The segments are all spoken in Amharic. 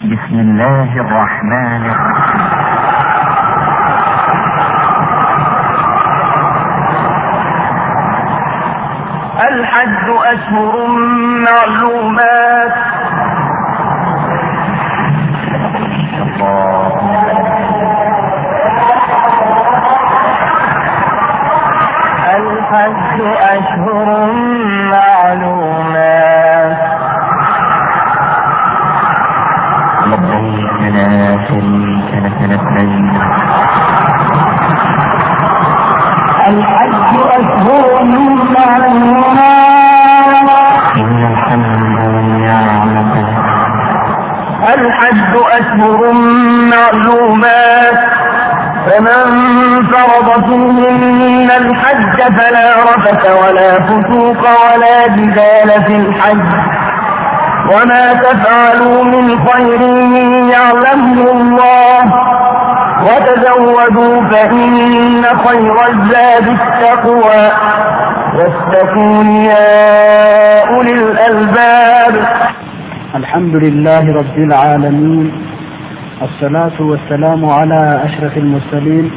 بسم الله الرحمن الرحيم. الحج أشهر معلومات. ولا فسوق ولا جدال في الحج. وما تفعلوا من خير يعلمه الله. وتزودوا فإن خير الزاد التقوى. واتقون يا أولي الألباب. الحمد لله رب العالمين. الصلاة والسلام على أشرف المرسلين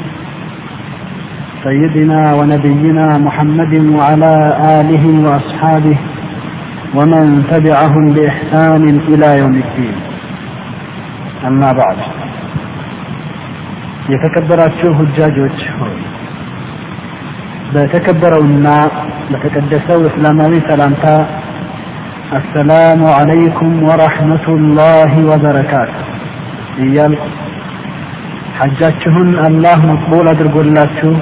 سيدنا ونبينا محمد وعلى آله وأصحابه ومن تبعهم بإحسان إلى يوم الدين أما بعد የተከበራችሁ ሁጃጆች ሆይ በተከበረውና በተቀደሰው እስላማዊ ሰላምታ አሰላሙ አለይኩም ወረሕመቱላሂ ወበረካቱ እያልኩ ሐጃችሁን አላህ መቅቡል አድርጎላችሁ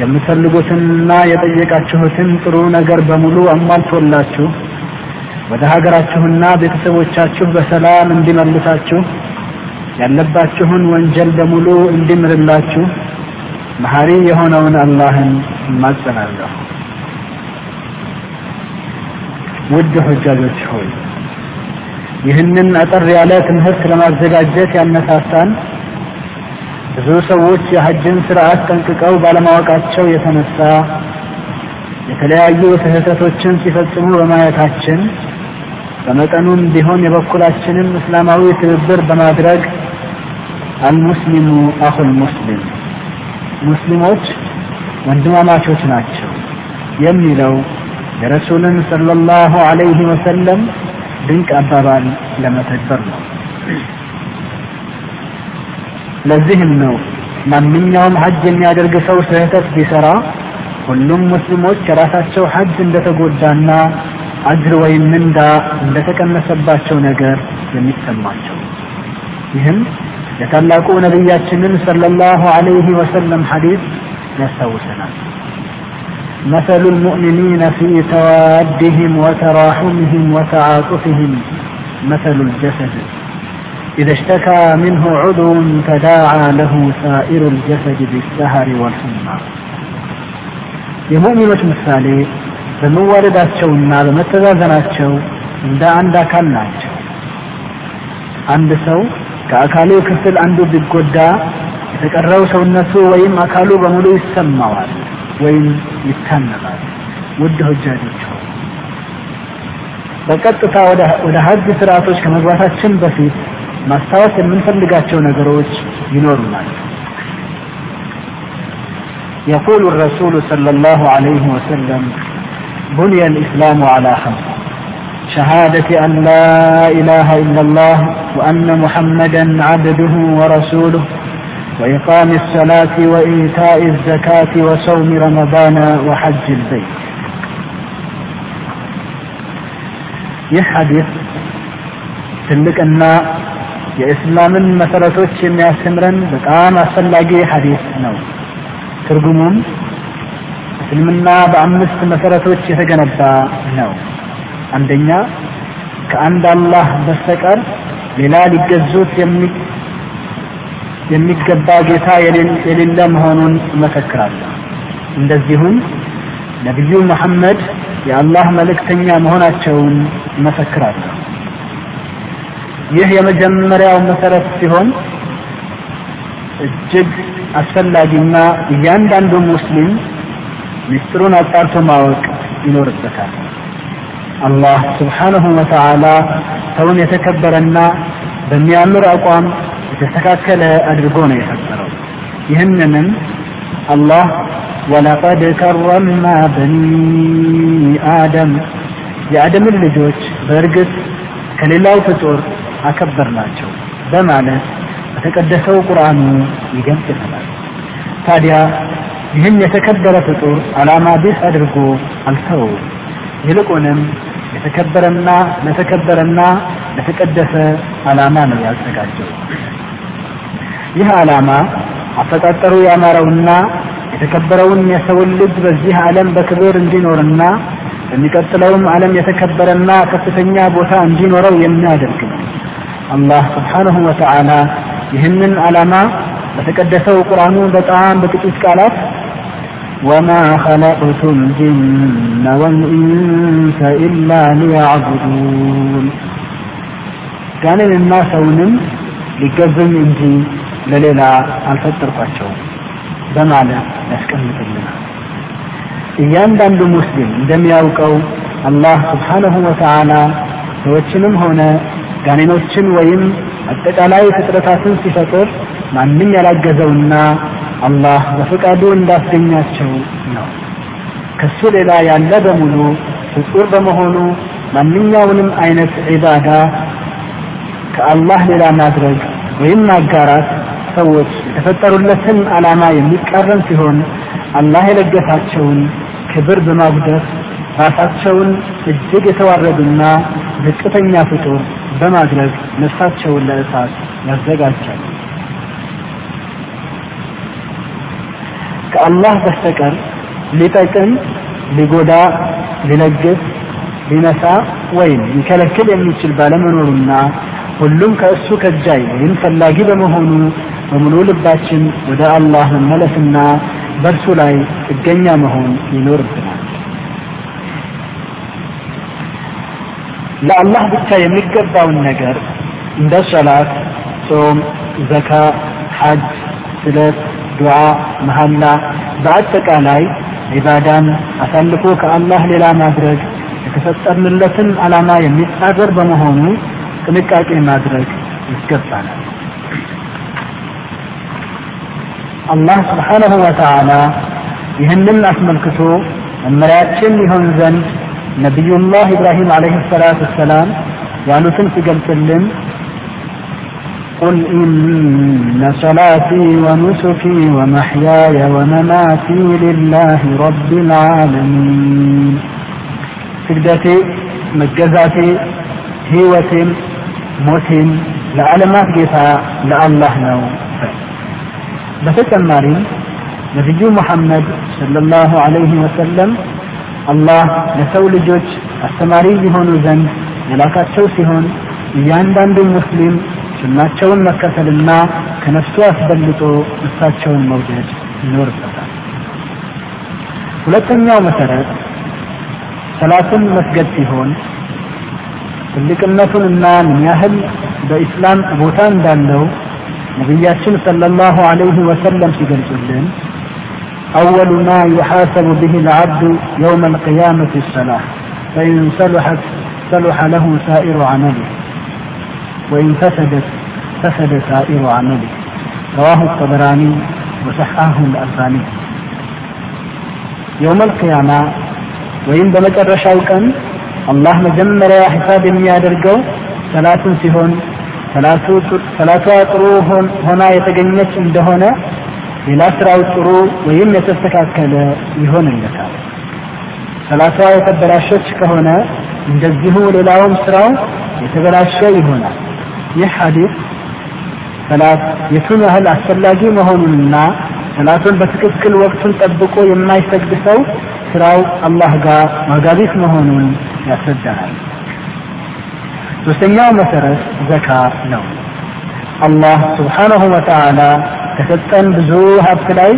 የምትፈልጉትንና የጠየቃችሁትን ጥሩ ነገር በሙሉ አሟልቶላችሁ ወደ ሀገራችሁና ቤተሰቦቻችሁ በሰላም እንዲመልሳችሁ ያለባችሁን ወንጀል በሙሉ እንዲምርላችሁ መሐሪ የሆነውን አላህን እማጸናለሁ። ውድ ሁጃጆች ሆይ ይህንን አጠር ያለ ትምህርት ለማዘጋጀት ያነሳሳን ብዙ ሰዎች የሐጅን ስርዓት ጠንቅቀው ባለማወቃቸው የተነሳ የተለያዩ ስህተቶችን ሲፈጽሙ በማየታችን በመጠኑም ቢሆን የበኩላችንን እስላማዊ ትብብር በማድረግ አልሙስሊሙ አኹል ሙስሊም ሙስሊሞች ወንድማማቾች ናቸው የሚለው የረሱልን ሰለላሁ ዐለይሂ ወሰለም ድንቅ አባባል ለመተግበር ነው። ለዚህም ነው ማንኛውም ሐጅ የሚያደርግ ሰው ስህተት ቢሰራ ሁሉም ሙስሊሞች የራሳቸው ሐጅ እንደተጎዳና አጅር ወይም ምንዳ እንደተቀነሰባቸው ነገር የሚሰማቸው። ይህም የታላቁ ነቢያችንን ሰለላሁ ዐለይሂ ወሰለም ሐዲስ ያስታውሰናል። مثل المؤمنين في توادهم وتراحمهم وتعاطفهم مثل الجسد إذا اشتكى منه عضو تداعى له سائر الجسد بالسهر والحمى የሙእሚኖች ምሳሌ በመዋደዳቸውና በመተዛዘናቸው እንደ አንድ አካል ናቸው። አንድ ሰው ከአካሉ ክፍል አንዱ ቢጎዳ የተቀረው ሰውነቱ ወይም አካሉ በሙሉ ይሰማዋል ወይም ይታመማል። ውድ ሁጃጆች ሆይ በቀጥታ ወደ ሀጅ ስርዓቶች ከመግባታችን በፊት ማስታወስ የምንፈልጋቸው ነገሮች ይኖሩናል። يقول الرسول صلى الله عليه وسلم بني الإسلام على خمس شهادة أن لا إله إلا الله وأن محمدا عبده ورسوله وإقام الصلاة وإيتاء الزكاة وصوم رمضان وحج البيت ይህ ሐዲስ ትልቅና የእስላምን መሰረቶች የሚያስተምረን በጣም አስፈላጊ ሐዲስ ነው። ትርጉሙም እስልምና በአምስት መሰረቶች የተገነባ ነው። አንደኛ ከአንድ አላህ በስተቀር ሌላ ሊገዙት የሚገባ ጌታ የሌለ መሆኑን እመሰክራለሁ። እንደዚሁም ነቢዩ መሐመድ የአላህ መልእክተኛ መሆናቸውን እመሰክራለሁ። ይህ የመጀመሪያው መሰረት ሲሆን እጅግ አስፈላጊና እያንዳንዱ ሙስሊም ምስጢሩን አጣርቶ ማወቅ ይኖርበታል። አላህ ስብሓነሁ ወተዓላ ሰውን የተከበረና በሚያምር አቋም የተስተካከለ አድርጎ ነው የፈጠረው። ይህንንም አላህ ወለቀድ ከረምና በኒ አደም የአደምን ልጆች በእርግጥ ከሌላው ፍጡር አከበርናቸው በማለት በተቀደሰው ቁርአኑ ይገልጽልናል። ታዲያ ይህን የተከበረ ፍጡር ዓላማ ቢስ አድርጎ አልተወውም። ይልቁንም የተከበረና ለተከበረና ለተቀደሰ ዓላማ ነው ያዘጋጀው። ይህ ዓላማ አፈጣጠሩ ያማረውና የተከበረውን የሰውን ልጅ በዚህ ዓለም በክብር እንዲኖርና በሚቀጥለውም ዓለም የተከበረና ከፍተኛ ቦታ እንዲኖረው የሚያደርግ ነው። አላህ ስብሓንሁ ወተዓላ ይህንን ዓላማ በተቀደሰው ቁርአኑ በጣም በጥቂት ቃላት ወማ ኸለቅቱ ልጅነ ወልኢንሰ ኢላ ሊያዕቡዱን ጋንንና ሰውንም ሊገዙኝ እንጂ ለሌላ አልፈጠርኳቸውም በማለት ያስቀምጥልናል። እያንዳንዱ ሙስሊም እንደሚያውቀው አላህ ስብሓንሁ ወተዓላ ሰዎችንም ሆነ ጋኔኖችን ወይም አጠቃላይ ፍጥረታትን ሲፈጥር ማንም ያላገዘውና አላህ በፈቃዱ እንዳስገኛቸው ነው። ከሱ ሌላ ያለ በሙሉ ፍጡር በመሆኑ ማንኛውንም አይነት ዒባዳ ከአላህ ሌላ ማድረግ ወይም ማጋራት ሰዎች የተፈጠሩለትን ዓላማ የሚቃረን ሲሆን አላህ የለገሳቸውን ክብር በማጉደፍ ራሳቸውን እጅግ የተዋረዱና ዝቅተኛ ፍጡር በማድረግ ነፍሳቸውን ለእሳት ያዘጋጃል። ከአላህ በስተቀር ሊጠቅም፣ ሊጎዳ፣ ሊለግስ፣ ሊነሳ ወይም ሊከለክል የሚችል ባለመኖሩና ሁሉም ከእሱ ከጃይ ወይም ፈላጊ በመሆኑ በሙሉ ልባችን ወደ አላህ መመለስና በእርሱ ላይ ጥገኛ መሆን ይኖርብናል። ለአላህ ብቻ የሚገባውን ነገር እንደ ሶላት፣ ጾም፣ ዘካ፣ ሐጅ፣ ስለት፣ ዱዓ፣ መሐላ በአጠቃላይ ዒባዳን አሳልፎ ከአላህ ሌላ ማድረግ የተፈጠርንለትን ዓላማ የሚጻረር በመሆኑ ጥንቃቄ ማድረግ ይገባናል። አላህ ስብሓነሁ ወተዓላ ይህንን አስመልክቶ መመሪያችን ይሆን ዘንድ ነቢዩላህ ኢብራሂም ዓለይሂ ሰላቱ ወሰላም ያሉትን ሲገልጽልን قل إن صلاتي ونسكي ومحياي ومماتي لله رب العالمين ስግደቴ መገዛቴ ህይወቴም ሞቴም ለዓለማት ጌታ ለአላህ ነው በተጨማሪም ነቢዩ ሙሐመድ ሰለላሁ ዐለይሂ ወሰለም አላህ ለሰው ልጆች አስተማሪ ሊሆኑ ዘንድ የላካቸው ሲሆን እያንዳንዱ ሙስሊም ሱናቸውን መከተልና ከነፍሱ አስበልጦ እሳቸውን መውደድ ይኖርበታል። ሁለተኛው መሰረት ሰላትን መስገድ ሲሆን ትልቅነቱንና ምን ያህል በኢስላም ቦታ እንዳለው ነቢያችን ሰለላሁ ዐለይሂ ወሰለም ሲገልጹልን أول ما يحاسب به العبد يوم القيامة الصلاة فإن صلحت صلح له سائر عمله وإن فسدت فسد سائر عمله رواه الطبراني وصححه الألباني يوم القيامة وإن بمجرشاو كان አላህ መጀመሪያ ሂሳብ የሚያደርገው ሰላትን ሲሆን ሰላቷ ጥሩ ሆና የተገኘች እንደሆነ ሌላ ስራው ጥሩ ወይም የተስተካከለ ይሆንለታል። ሰላቷ የተበላሸች ከሆነ እንደዚሁ ሌላውም ስራው የተበላሸ ይሆናል። ይህ ሐዲስ ሰላት የቱን ያህል አስፈላጊ መሆኑንና ሰላቱን በትክክል ወቅቱን ጠብቆ የማይሰግድ ሰው ስራው አላህ ጋር ዋጋቢስ መሆኑን ያስረዳናል። ሶስተኛው መሰረት ዘካ ነው። አላህ ስብሓነሁ ወተዓላ ከሰጠን ብዙ ሀብት ላይ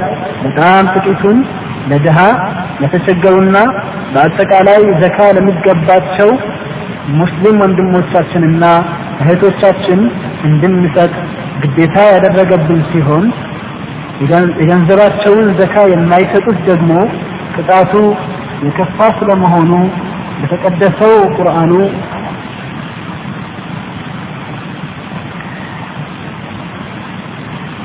በጣም ጥቂቱን ለድሃ ለተቸገሩና በአጠቃላይ ዘካ ለሚገባቸው ሙስሊም ወንድሞቻችንና እህቶቻችን እንድንሰጥ ግዴታ ያደረገብን ሲሆን የገንዘባቸውን ዘካ የማይሰጡት ደግሞ ቅጣቱ የከፋ ስለመሆኑ በተቀደሰው ቁርአኑ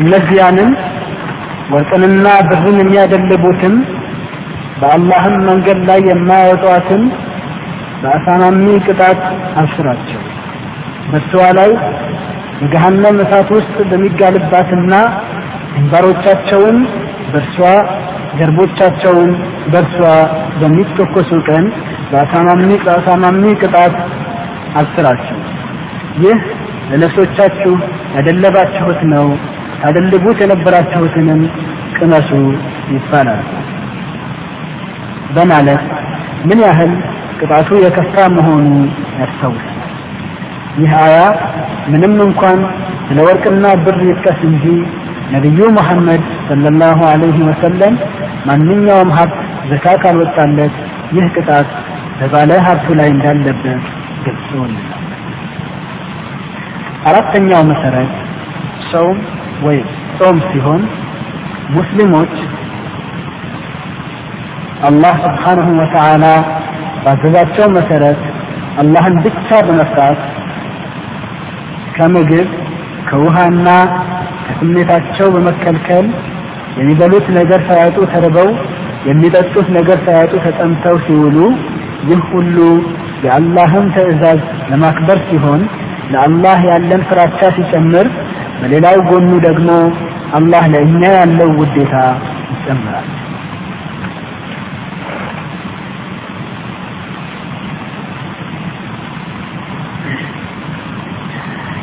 እነዚያንም ወርቅንና ብርን የሚያደልቡትን በአላህም መንገድ ላይ የማያወጧትን በአሳማሚ ቅጣት አስራቸው በእሷ ላይ በገሃነም እሳት ውስጥ በሚጋልባትና ግንባሮቻቸውን በእርሷ ጀርቦቻቸውን በእርሷ በሚተኮሱ ቀን በአሳማሚ ቅጣት አስራቸው ይህ ለነፍሶቻችሁ ያደለባችሁት ነው ታደልቡት የነበራችሁትንም ቅመሱ ይባላል። በማለት ምን ያህል ቅጣቱ የከፋ መሆኑ ያስታውሳል ይህ አያ ምንም እንኳን ስለ ወርቅና ብር ይጥቀስ እንጂ ነቢዩ መሐመድ ሰለላሁ ዐለይሂ ወሰለም ማንኛውም ሀብት ዘካ ካልወጣለት ይህ ቅጣት በባለ ሀብቱ ላይ እንዳለበት ገልጸውልናል አራተኛው መሰረት ሰውም ወይም ጾም ሲሆን ሙስሊሞች አላህ ስብሓንሁ ወተዓላ ባዘዛቸው መሰረት አላህን ብቻ በመፍራት ከምግብ ከውሃና ከስሜታቸው በመከልከል የሚበሉት ነገር ሳያጡ ተርበው የሚጠጡት ነገር ሳያጡ ተጠምተው ሲውሉ ይህ ሁሉ የአላህን ትእዛዝ ለማክበር ሲሆን ለአላህ ያለን ፍራቻ ሲጨምር በሌላው ጎኑ ደግሞ አላህ ለእኛ ያለው ውዴታ ይጨምራል።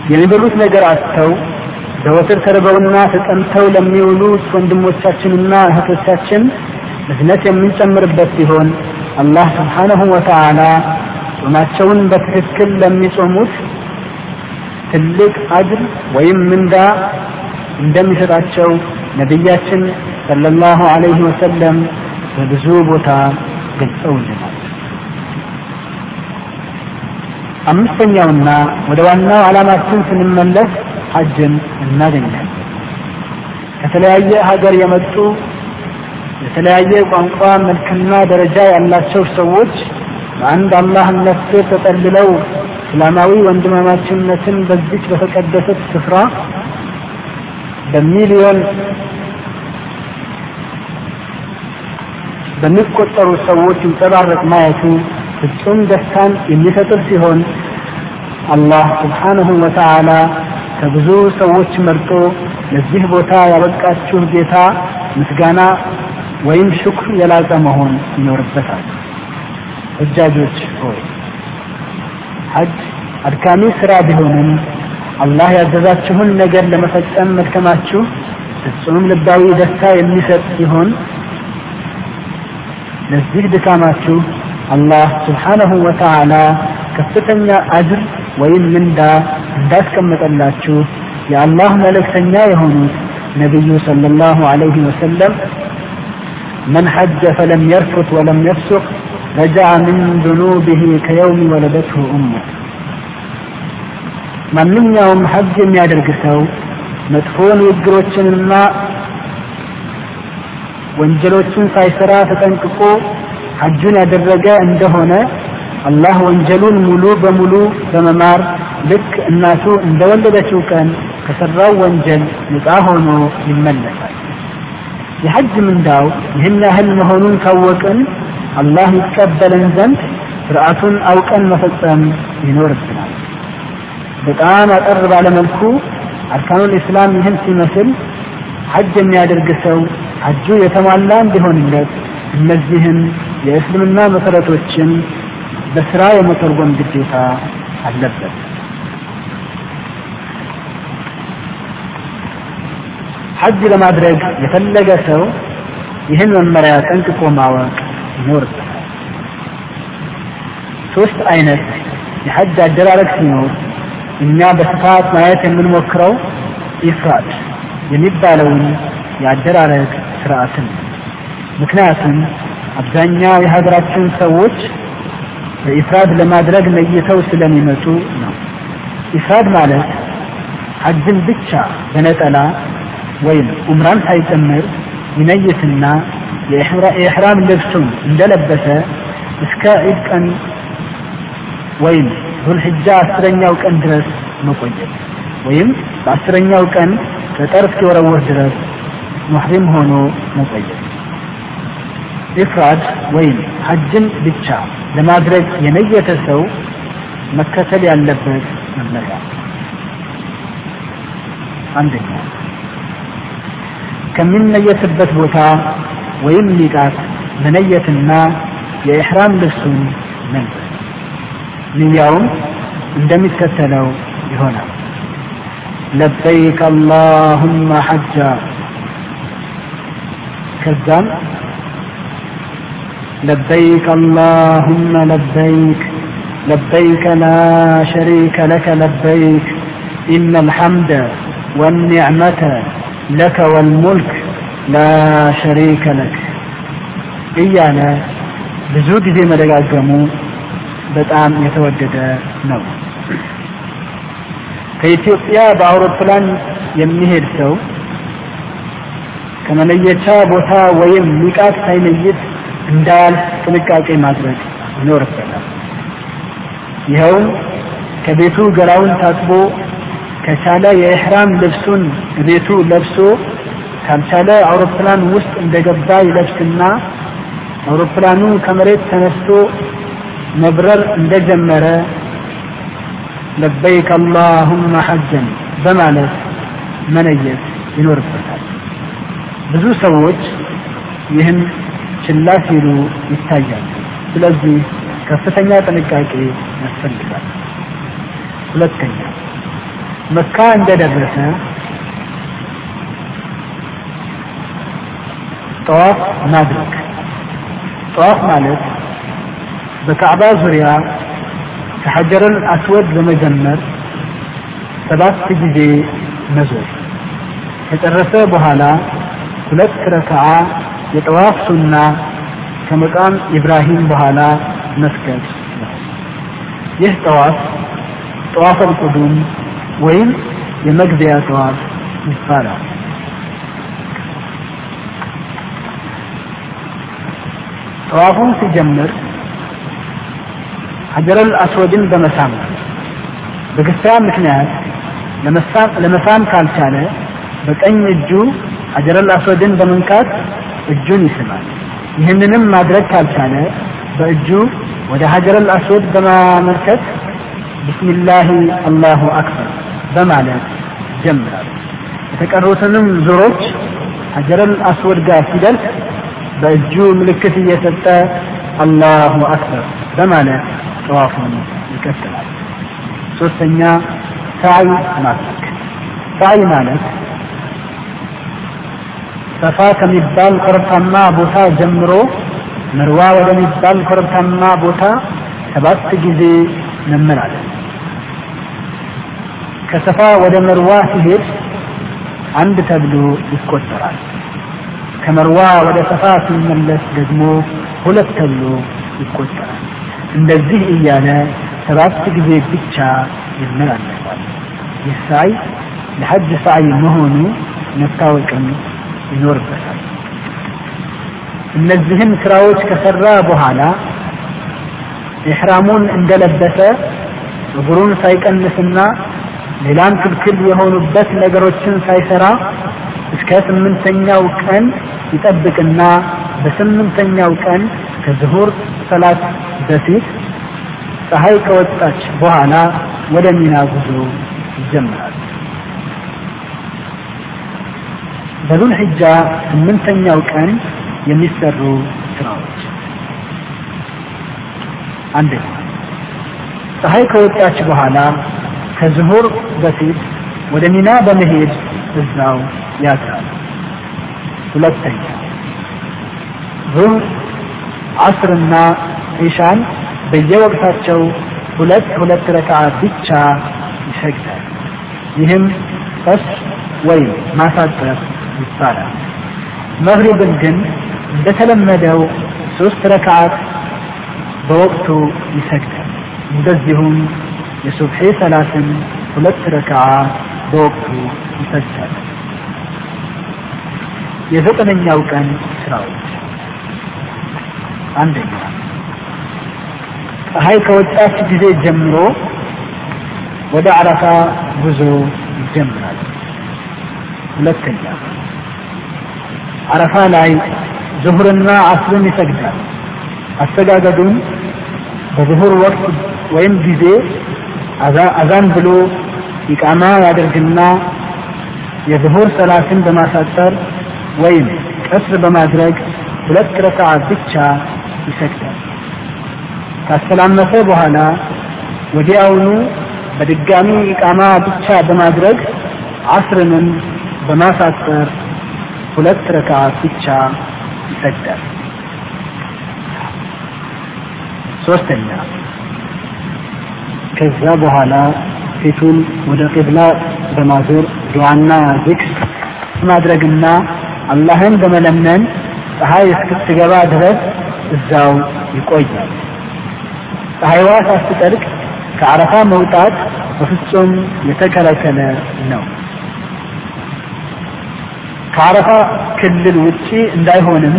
የሚበሉት ነገር አጥተው ዘወትር ተርበውና ተጠምተው ለሚውሉት ወንድሞቻችንና እህቶቻችን እዝነት የምንጨምርበት ሲሆን አላህ ስብሓነሁ ወተዓላ ጾማቸውን በትክክል ለሚጾሙት ትልቅ አጅር ወይም ምንዳ እንደሚሰጣቸው ነቢያችን ሰለላሁ ዐለይሂ ወሰለም በብዙ ቦታ ገልጸውልናል አምስተኛውና ወደ ዋናው ዓላማችን ስንመለስ ሐጅን እናገኛለን። ከተለያየ ሀገር የመጡ የተለያየ ቋንቋ መልክና ደረጃ ያላቸው ሰዎች በአንድ አላህነት ስር ተጠልለው እስላማዊ ወንድማማችነትን በዚች በተቀደሰች ስፍራ በሚሊዮን በሚቆጠሩ ሰዎች ይንጸባረቅ ማየቱ ፍጹም ደስታን የሚፈጥር ሲሆን አላህ ስብሓንሁ ወተዓላ ከብዙ ሰዎች መርጦ ለዚህ ቦታ ያበቃችሁ ጌታ ምስጋና ወይም ሽኩር የላቀ መሆን ይኖርበታል እጃጆች ሆይ ሐጅ አድካሚ ስራ ቢሆንም አላህ ያዘዛችሁን ነገር ለመፈጸም መድከማችሁ ፍጹም ልባዊ ደስታ የሚሰጥ ሲሆን ለዚህ ድካማችሁ አላህ ስብሓነሁ ወተዓላ ከፍተኛ አጅር ወይም ምንዳ እንዳስቀመጠላችሁ የአላህ መልእክተኛ የሆኑት ነቢዩ ሰለላሁ ዐለይሂ ወሰለም من حج فلم يرفث ولم يفسق رجع من ذنوبه كيوم ولدته أمه ማንኛውም ሐጅ የሚያደርግ ሰው መጥፎ ንግግሮችንና ወንጀሎችን ሳይሰራ ተጠንቅቆ ሐጁን ያደረገ እንደሆነ አላህ ወንጀሉን ሙሉ በሙሉ በመማር ልክ እናቱ እንደወለደችው ቀን ከሰራው ወንጀል ነፃ ሆኖ ይመለሳል የሐጅ ምንዳው ይህን ያህል መሆኑን ካወቅን አላህ ይቀበለን ዘንድ ስርዓቱን አውቀን መፈጸም ይኖርብናል። በጣም አጠር ባለመልኩ አርካኑል ኢስላም ይህን ሲመስል ሐጅ የሚያደርግ ሰው ሐጁ የተሟላ እንዲሆንለት እነዚህን የእስልምና መሰረቶችን በስራ የመተርጎም ግዴታ አለበት። ሐጅ ለማድረግ የፈለገ ሰው ይህን መመሪያ ጠንቅቆ ማወቅ ይኖርበታል ሶስት አይነት የሐጅ አደራረግ ሲኖር እኛ በስፋት ማየት የምንሞክረው ኢፍራድ የሚባለውን የአደራረግ ስርዓትን ምክንያቱም አብዛኛው የሀገራችን ሰዎች በኢፍራድ ለማድረግ ነይተው ስለሚመጡ ነው። ኢፍራድ ማለት ሐጅን ብቻ በነጠላ ወይም ኡምራን ሳይጨምር ይነይትና የኢሕራም ልብሱን እንደለበሰ እስከ ዒድ ቀን ወይም ዙልሕጃ አስረኛው ቀን ድረስ መቆየት ወይም በአስረኛው ቀን ጠጠር እስኪወረወር ድረስ ሙሕሪም ሆኖ መቆየት። ኢፍራድ ወይም ሐጅን ብቻ ለማድረግ የነየተ ሰው መከተል ያለበት መመሪያ አንደኛ ከሚነየትበት ቦታ ወይም ሚቃት መነየትና የኢሕራም ልብሱን መልበስ ንያውም እንደሚከተለው ይሆናል። ለበይክ አላሁመ ሐጃ ከዛም لبيك اللهم لبيك لبيك لا شريك لك لبيك إن الحمد والنعمة لك والملك لا ሸሪከ ለክ እያለ ብዙ ጊዜ መደጋገሙ በጣም የተወደደ ነው። ከኢትዮጵያ በአውሮፕላን የሚሄድ ሰው ከመለየቻ ቦታ ወይም ሚቃት ሳይለይት እንዳል ጥንቃቄ ማድረግ ይኖርበታል። ይኸውም ከቤቱ ገላውን ታጥቦ ከቻለ የኢሕራም ልብሱን ቤቱ ለብሶ ካልቻለ አውሮፕላን ውስጥ እንደገባ ይለብስና አውሮፕላኑ ከመሬት ተነስቶ መብረር እንደጀመረ ለበይክ አላሁመ ሐጀን በማለት መነየት ይኖርበታል። ብዙ ሰዎች ይህን ችላ ሲሉ ይታያል። ስለዚህ ከፍተኛ ጥንቃቄ ያስፈልጋል። ሁለተኛ መካ እንደደረሰ ጠዋፍ ማድረግ። ጠዋፍ ማለት በካዕባ ዙሪያ ከሐጀረል አስወድ በመጀመር ሰባት ጊዜ መዞር ከጨረሰ በኋላ ሁለት ረክዓ የጠዋፍ ሱና ከመቃም ኢብራሂም በኋላ መስገድ ነው። ይህ ጠዋፍ ጠዋፍ አልቁዱም ወይም የመግቢያ ጠዋፍ ይባላል። ጠዋፉን ሲጀምር ሀጀረል አስወድን በመሳም በግፊያ ምክንያት ለመሳም ካልቻለ በቀኝ እጁ ሀጀረል አስወድን በመንካት እጁን ይስማል። ይህንንም ማድረግ ካልቻለ በእጁ ወደ ሀጀረል አስወድ በማመልከት ቢስሚላሂ አላሁ አክበር በማለት ይጀምራል። የተቀሩትንም ዙሮች ሀጀረል አስወድ ጋር ሲደርስ በእጁ ምልክት እየሰጠ አላሁ አክበር በማለት ጠዋፉን ይቀጥላል። ሶስተኛ ሳዕይ ማድረግ። ሳዕይ ማለት ሰፋ ከሚባል ኮረብታማ ቦታ ጀምሮ መርዋ ወደሚባል ኮረብታማ ቦታ ሰባት ጊዜ መመላለስ። ከሰፋ ወደ መርዋ ሲሄድ አንድ ተብሎ ይቆጠራል። ከመርዋ ወደ ሰፋ ሲመለስ ደግሞ ሁለት ተብሎ ይቆጠራል። እንደዚህ እያለ ሰባት ጊዜ ብቻ ይመላለሳል። ይህ ሳይ ለሐጅ ሳይ መሆኑ መታወቅም ይኖርበታል። እነዚህን ስራዎች ከሰራ በኋላ ኢሕራሙን እንደለበሰ እግሩን ሳይቀንስና ሌላም ክልክል የሆኑበት ነገሮችን ሳይሰራ እስከ ስምንተኛው ቀን ይጠብቅና በስምንተኛው ቀን ከዝሁር ሰላት በፊት ፀሐይ ከወጣች በኋላ ወደ ሚና ጉዞ ይጀምራል። በዙል ሒጃ ስምንተኛው ቀን የሚሰሩ ስራዎች አንደኛ ፀሐይ ከወጣች በኋላ ከዝሁር በፊት ወደ ሚና በመሄድ እዛው ያድራል። ሁለተኛ ዙህር፣ ዓስርና ኢሻን በየወቅታቸው ሁለት ሁለት ረክዓ ብቻ ይሰግዳል። ይህም ቀስ ወይም ማሳጠር ይባላል። መግሪብን ግን እንደተለመደው ሶስት ረክዓት በወቅቱ ይሰግዳል። እንደዚሁም የሱብሒ ሰላትን ሁለት ረክዓ በወቅቱ ይሰግዳል። የዘጠነኛው ቀን ስራዎች አንደኛ ፀሐይ ከወጣች ጊዜ ጀምሮ ወደ አረፋ ጉዞ ይጀምራል። ሁለተኛ አረፋ ላይ ዙሁርና አስርን ይሰግዳል። አሰጋገዱን በዙሁር ወቅት ወይም ጊዜ አዛን ብሎ ኢቃማ ያደርግና የዙሁር ሰላትን በማሳጠር ወይም ቀስር በማድረግ ሁለት ረክዓ ብቻ ይሰግዳል። ካስተላመፈ በኋላ ወዲያውኑ በድጋሚ ኢቃማ ብቻ በማድረግ አስርንም በማሳጠር ሁለት ረክዓ ብቻ ይሰግዳል። ሶስተኛ ከዛ በኋላ ፊቱን ወደ ቂብላ በማዞር ዱዓና ዚክር ማድረግና አላህን በመለመን ፀሐይ እስክትገባ ድረስ እዛው ይቆያል። ፀሐይዋ ሳትጠልቅ ከአረፋ መውጣት በፍጹም የተከለከለ ነው። ከአረፋ ክልል ውጪ እንዳይሆንም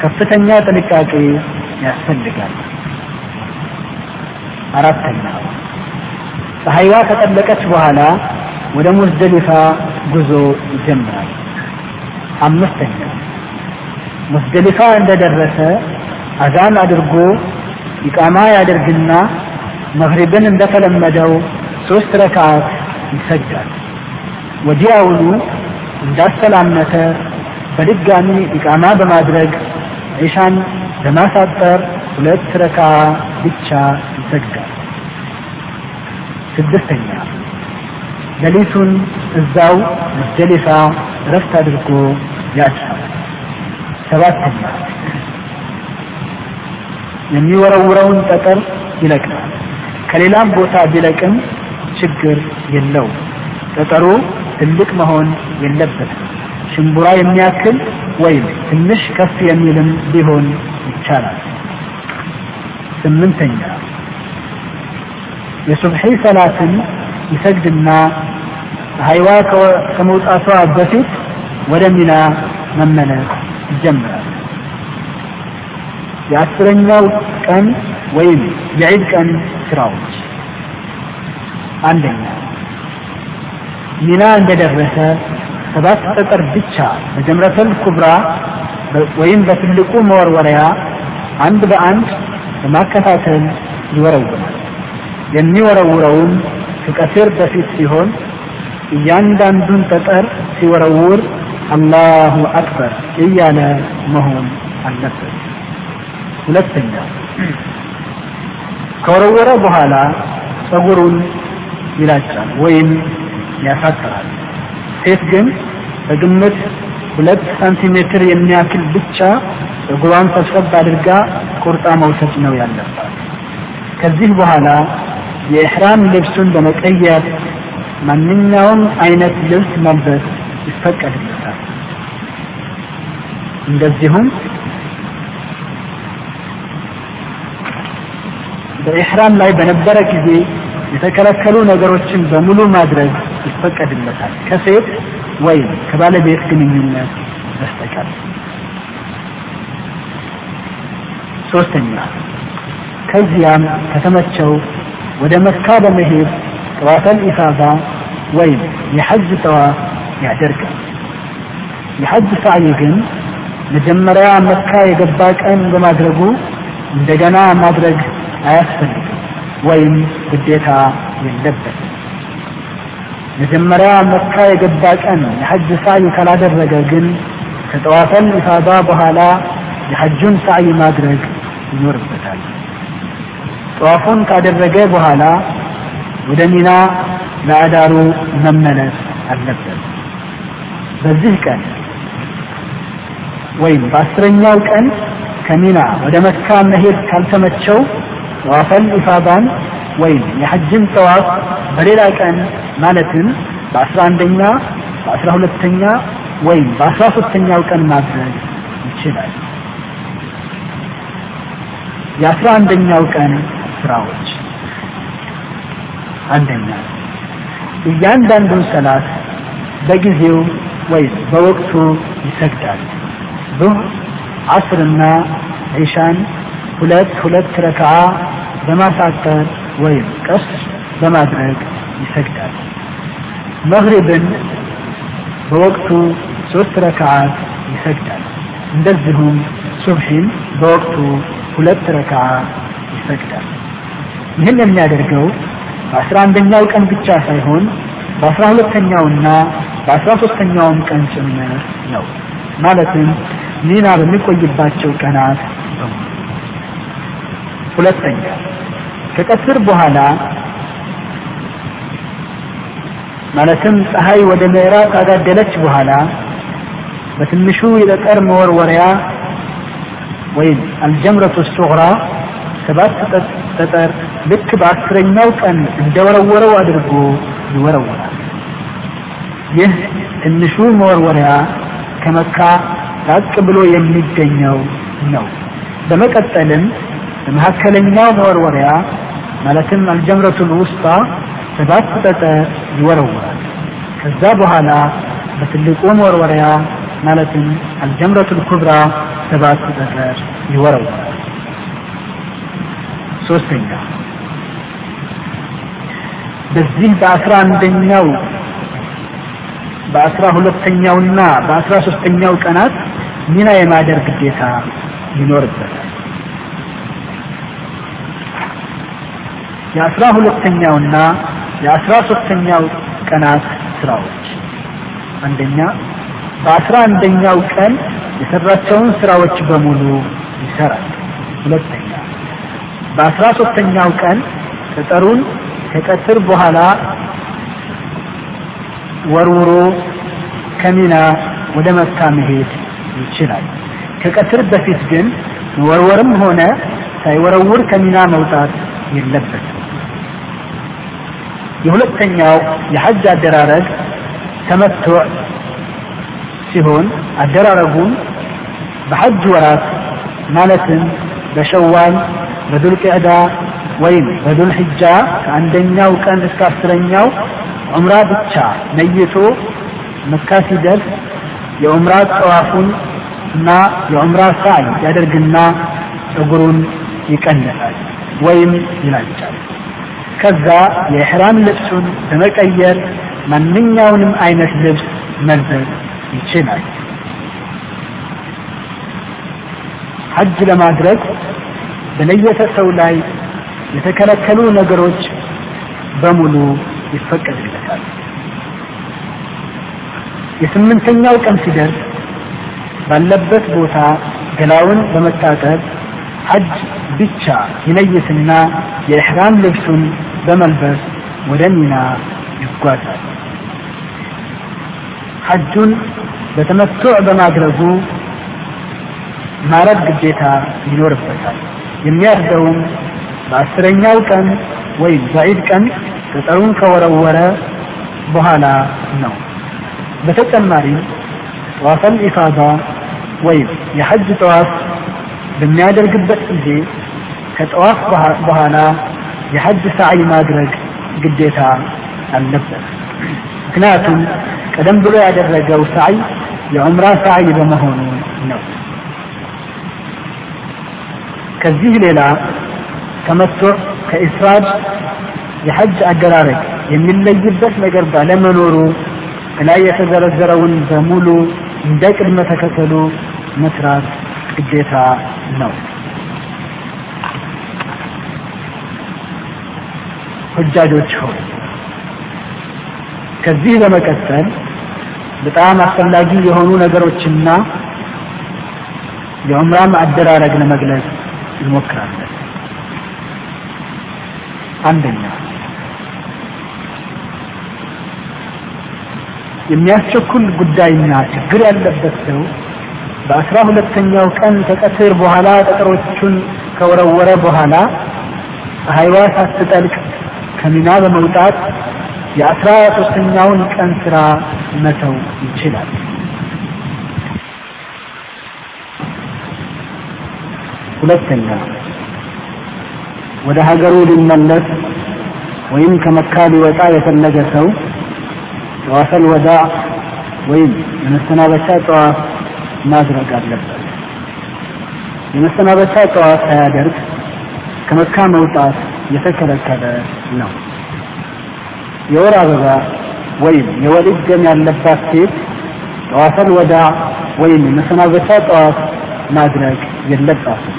ከፍተኛ ጥንቃቄ ያስፈልጋል። አራተኛ ፀሐይዋ ከጠለቀች በኋላ ወደ ሙዝደሊፋ ጉዞ ይጀምራል። አምስተኛ ሙዝደሊፋ እንደደረሰ አዛን አድርጎ ኢቃማ ያደርግና መግሪብን እንደተለመደው ሶስት ረክዓት ይሰግዳል። ወዲያውኑ እንዳስተላመተ በድጋሚ ኢቃማ በማድረግ ዒሻን በማሳጠር ሁለት ረክዓ ብቻ ይሰግዳል። ስድስተኛ ሌሊቱን እዛው ሙዝደሊፋ ረፍት አድርጎ ያድራል። ሰባተኛ የሚወረውረውን ጠጠር ይለቅማል። ከሌላም ቦታ ቢለቅም ችግር የለው። ጠጠሩ ትልቅ መሆን የለበትም። ሽምቡራ የሚያክል ወይም ትንሽ ከፍ የሚልም ቢሆን ይቻላል። ስምንተኛ የሱብሒ ሰላትን ይሰግድና ፀሐይዋ ከመውጣቷ በፊት ወደ ሚና መመለስ ይጀምራል። የአስረኛው ቀን ወይም የዒድ ቀን ስራዎች አንደኛ ሚና እንደደረሰ ሰባት ጠጠር ብቻ በጀምረተል ኩብራ ወይም በትልቁ መወርወሪያ አንድ በአንድ በማከታተል ይወረውራል። የሚወረውረውን ከቀትር በፊት ሲሆን እያንዳንዱን ጠጠር ሲወረውር አላሁ አክበር እያለ መሆን አለበት። ሁለተኛ ከወረወረ በኋላ ጸጉሩን ይላጫል ወይም ያሳጥራል። ሴት ግን በግምት ሁለት ሳንቲሜትር የሚያክል ብቻ ጸጉሯን ሰብሰብ አድርጋ ቁርጣ መውሰድ ነው ያለባት። ከዚህ በኋላ የኢሕራም ልብሱን በመቀየር ማንኛውም አይነት ልብስ መልበስ ይፈቀድለታል። እንደዚሁም በኢሕራም ላይ በነበረ ጊዜ የተከለከሉ ነገሮችን በሙሉ ማድረግ ይፈቀድለታል ከሴት ወይም ከባለቤት ግንኙነት በስተቀር። ሶስተኛ ከዚያም ከተመቸው ወደ መካ በመሄድ ጠዋፈል ኢፋዳ ወይም የሐጅ ጠዋፍ ያደርጋል። የሐጅ ሳዕይ ግን መጀመሪያ መካ የገባ ቀን በማድረጉ እንደገና ማድረግ አያስፈልግም ወይም ግዴታ የለበትም። መጀመሪያ መካ የገባ ቀን የሐጅ ሳዕይ ካላደረገ ግን ከጠዋፈል ኢፋዳ በኋላ የሐጁን ሳዕይ ማድረግ ይኖርበታል። ጠዋፉን ካደረገ በኋላ ወደ ሚና ለአዳሩ መመለስ አለበት። በዚህ ቀን ወይም በአስረኛው ቀን ከሚና ወደ መካ መሄድ ካልተመቸው ጠዋፈል ኢፋዳን ወይም የሐጅን ጠዋፍ በሌላ ቀን ማለትም በአስራ አንደኛ በአስራ ሁለተኛ ወይም በአስራ ሶስተኛው ቀን ማድረግ ይችላል። የአስራ አንደኛው ቀን ስራዎች አንደኛ እያንዳንዱን ሰላት በጊዜው ወይም በወቅቱ ይሰግዳል። ዙህር፣ አስርና ዒሻን ሁለት ሁለት ረክዓ በማሳጠር ወይም ቀስ በማድረግ ይሰግዳል። መግሪብን በወቅቱ ሶስት ረክዓት ይሰግዳል። እንደዚሁም ሱብሒን በወቅቱ ሁለት ረክዓ ይሰግዳል። ይህን የሚያደርገው በአስራ አንደኛው ቀን ብቻ ሳይሆን በአስራ ሁለተኛውና በአስራ ሶስተኛውም ቀን ጭምር ነው። ማለትም ሚና በሚቆይባቸው ቀናት ሁለተኛ ከቀትር በኋላ ማለትም ፀሐይ ወደ ምዕራብ ካጋደለች በኋላ በትንሹ የጠጠር መወርወሪያ ወይም አልጀምረቱ ሱግራ ሰባት ጠጠር ልክ በአስረኛው ቀን እንደወረወረው አድርጎ ይወረወራል። ይህ ትንሹ መወርወሪያ ከመካ ራቅ ብሎ የሚገኘው ነው። በመቀጠልም በመካከለኛው መወርወሪያ ማለትም አልጀምረቱል ውስጣ ሰባት ጠጠር ይወረወራል። ከዛ በኋላ በትልቁ መወርወሪያ ማለትም አልጀምረቱል ኩብራ ሰባት ጠጠር ይወረወራል። ሶስተኛ በዚህ በአስራ አንደኛው በአስራ ሁለተኛውና በአስራ ሶስተኛው ቀናት ሚና የማደር ግዴታ ይኖርበታል። የአስራ ሁለተኛውና የአስራ ሶስተኛው ቀናት ስራዎች አንደኛ በአስራ አንደኛው ቀን የሰራቸውን ስራዎች በሙሉ ይሰራል። ሁለተኛ በአስራ ሶስተኛው ቀን ጠጠሩን ከቀትር በኋላ ወርውሮ ከሚና ወደ መካ መሄድ ይችላል። ከቀትር በፊት ግን መወርወርም ሆነ ሳይወረውር ከሚና መውጣት የለበትም። የሁለተኛው የሐጅ አደራረግ ተመትዕ ሲሆን አደራረጉም በሐጅ ወራት ማለትም በሸዋል በዱልቅዕዳ ወይም በዱልሕጃ ከአንደኛው ቀን እስከ አስረኛው ዑምራ ብቻ ነይቶ መካ ሲደርስ የዑምራ ጠዋፉን እና የዑምራ ሳዕይ ያደርግና ፀጉሩን ይቀንሳል ወይም ይላጫል። ከዛ የኢሕራም ልብሱን በመቀየር ማንኛውንም አይነት ልብስ መልበስ ይችላል። ሐጅ ለማድረግ በለየተ ሰው ላይ የተከለከሉ ነገሮች በሙሉ ይፈቀድለታል። የስምንተኛው ቀን ሲደርስ ባለበት ቦታ ገላውን በመታጠብ ሐጅ ብቻ ይለይትና የኢሕራም ልብሱን በመልበስ ወደ ሚና ይጓዛል። ሐጁን በተመቱዕ በማድረጉ ማረድ ግዴታ ይኖርበታል። የሚያርደውም በአስረኛው ቀን ወይም በዒድ ቀን ቅጠሩን ከወረወረ በኋላ ነው። በተጨማሪም ጠዋፈል ኢፋዳ ወይም የሐጅ ጠዋፍ በሚያደርግበት ጊዜ ከጠዋፍ በኋላ የሐጅ ሰዓይ ማድረግ ግዴታ አለበት። ምክንያቱም ቀደም ብሎ ያደረገው ሰዓይ የዑምራ ሰዓይ በመሆኑ ነው። ከዚህ ሌላ ተመቱዕ ከኢፍራድ የሐጅ አደራረግ የሚለይበት ነገር ባለመኖሩ ከላይ የተዘረዘረውን በሙሉ እንደ ቅድመ ተከተሉ መስራት ግዴታ ነው። ሁጃጆች ሆይ ከዚህ በመቀጠል በጣም አስፈላጊ የሆኑ ነገሮችና የዑምራም አደራረግ ለመግለጽ እንሞክራለን። አንደኛ የሚያስቸኩል ጉዳይና ችግር ያለበት ሰው በአስራ ሁለተኛው ቀን ከቀትር በኋላ ጠጠሮቹን ከወረወረ በኋላ ፀሐይዋ ሳትጠልቅ ከሚና በመውጣት የአስራ ሶስተኛውን ቀን ስራ መተው ይችላል። ሁለተኛ ወደ ሀገሩ ሊመለስ ወይም ከመካ ሊወጣ የፈለገ ሰው ጠዋፈል ወዳ ወይም የመሰናበቻ ጠዋፍ ማድረግ አለበት። የመሰናበቻ ጠዋፍ ሳያደርግ ከመካ መውጣት የተከለከለ ነው። የወር አበባ ወይም የወሊድ ደም ያለባት ሴት ጠዋፈል ወዳ ወይም የመሰናበቻ ጠዋፍ ማድረግ የለባትም።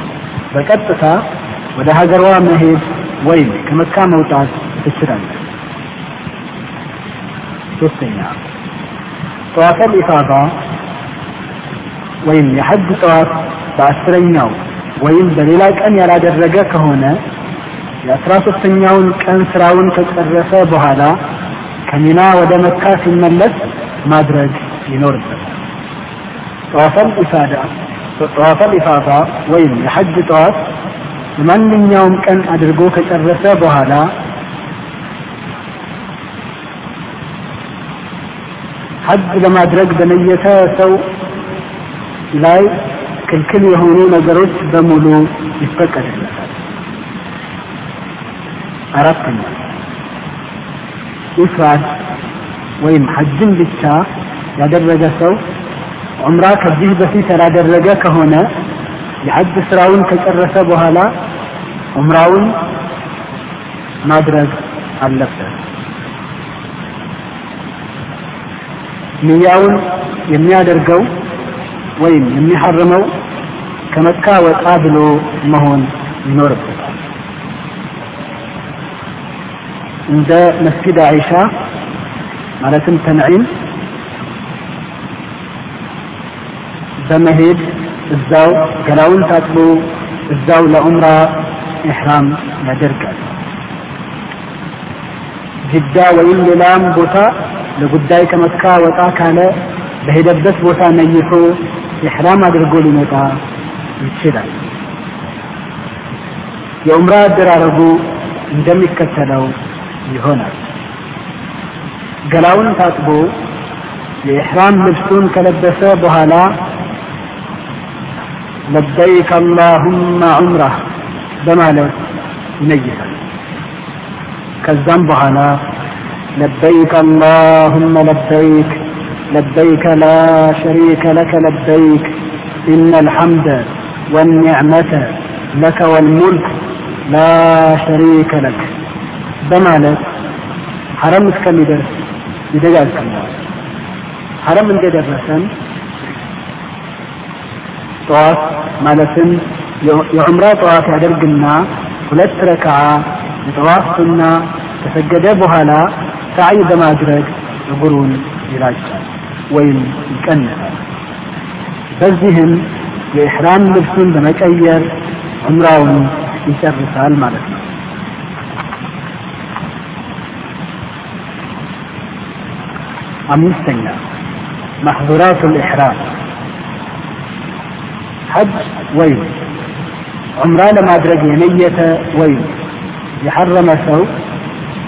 በቀጥታ ወደ ሀገሯ መሄድ ወይም ከመካ መውጣት ትችላለች። ሶስተኛ ጠዋፈል ኢፋዳ ወይም የሐጅ ጠዋፍ በአስረኛው ወይም በሌላ ቀን ያላደረገ ከሆነ የአስራ ሶስተኛውን ቀን ስራውን ከጨረሰ በኋላ ከሚና ወደ መካ ሲመለስ ማድረግ ይኖርበታል። ጠዋፈል ኢፋዳ ጠዋፈል ኢፋዳ ወይም የሐጅ ጠዋፍ በማንኛውም ቀን አድርጎ ከጨረሰ በኋላ ሐጅ ለማድረግ በነየተ ሰው ላይ ክልክል የሆኑ ነገሮች በሙሉ ይፈቀድለታል። አራተኛ ኢፍራድ ወይም ሐጅን ብቻ ያደረገ ሰው ዑምራ ከዚህ በፊት ያላደረገ ከሆነ የሐጅ ስራውን ከጨረሰ በኋላ ዑምራውን ማድረግ አለበት። ንያውን የሚያደርገው ወይም የሚሐርመው ከመካ ወጣ ብሎ መሆን ይኖርበታል። እንደ መስጊድ አይሻ ማለትም ተንዒም በመሄድ እዛው ገላውን ታጥቦ እዛው ለዑምራ ኢሕራም ያደርጋል። ጅዳ ወይም ሌላም ቦታ ለጉዳይ ከመካ ወጣ ካለ በሄደበት ቦታ ነይቶ ኢሕራም አድርጎ ሊመጣ ይችላል። የዑምራ አደራረጉ እንደሚከተለው ይሆናል። ገላውን ታጥቦ የኢሕራም ልብሱን ከለበሰ በኋላ ለበይክ አላሁመ ዑምራ በማለት ይነይታል። ከዛም በኋላ ለበይክ አላሁመ ለበይክ لبيك لا شريك لك لبيك إن الحمد والنعمة لك والملك لا شريك لك بمالك حرم እስከሚደርስ ይደጋግማል። ሐረም እንደደረሰን ጠዋፍ ማለትም የዑምራ ጠዋፍ ያደርግና ሁለት ረክዓ የጠዋፍ ሱና ከሰገደ በኋላ ሳዕይ በማድረግ እግሩን ይላጫል ወይም ይቀንሳል። በዚህም የኢሕራም ልብሱን በመቀየር ዑምራውን ይጨርሳል ማለት ነው። አምስተኛ ማሕዙራቱ ልኢሕራም ሐጅ ወይም ዑምራ ለማድረግ የነየተ ወይም የሐረመ ሰው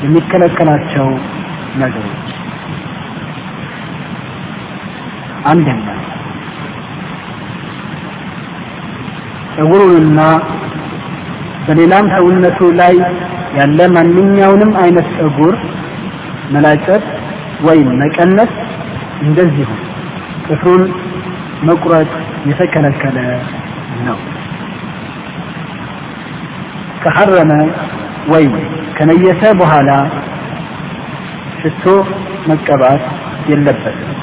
የሚከለከላቸው ነገሮች አንደኛ ጸጉሩንና በሌላም ሰውነቱ ላይ ያለ ማንኛውንም አይነት ጸጉር መላጨት ወይም መቀነስ፣ እንደዚሁ ጥፍሩን መቁረጥ የተከለከለ ነው። ከሐረመ ወይም ከነየተ በኋላ ሽቶ መቀባት የለበትም።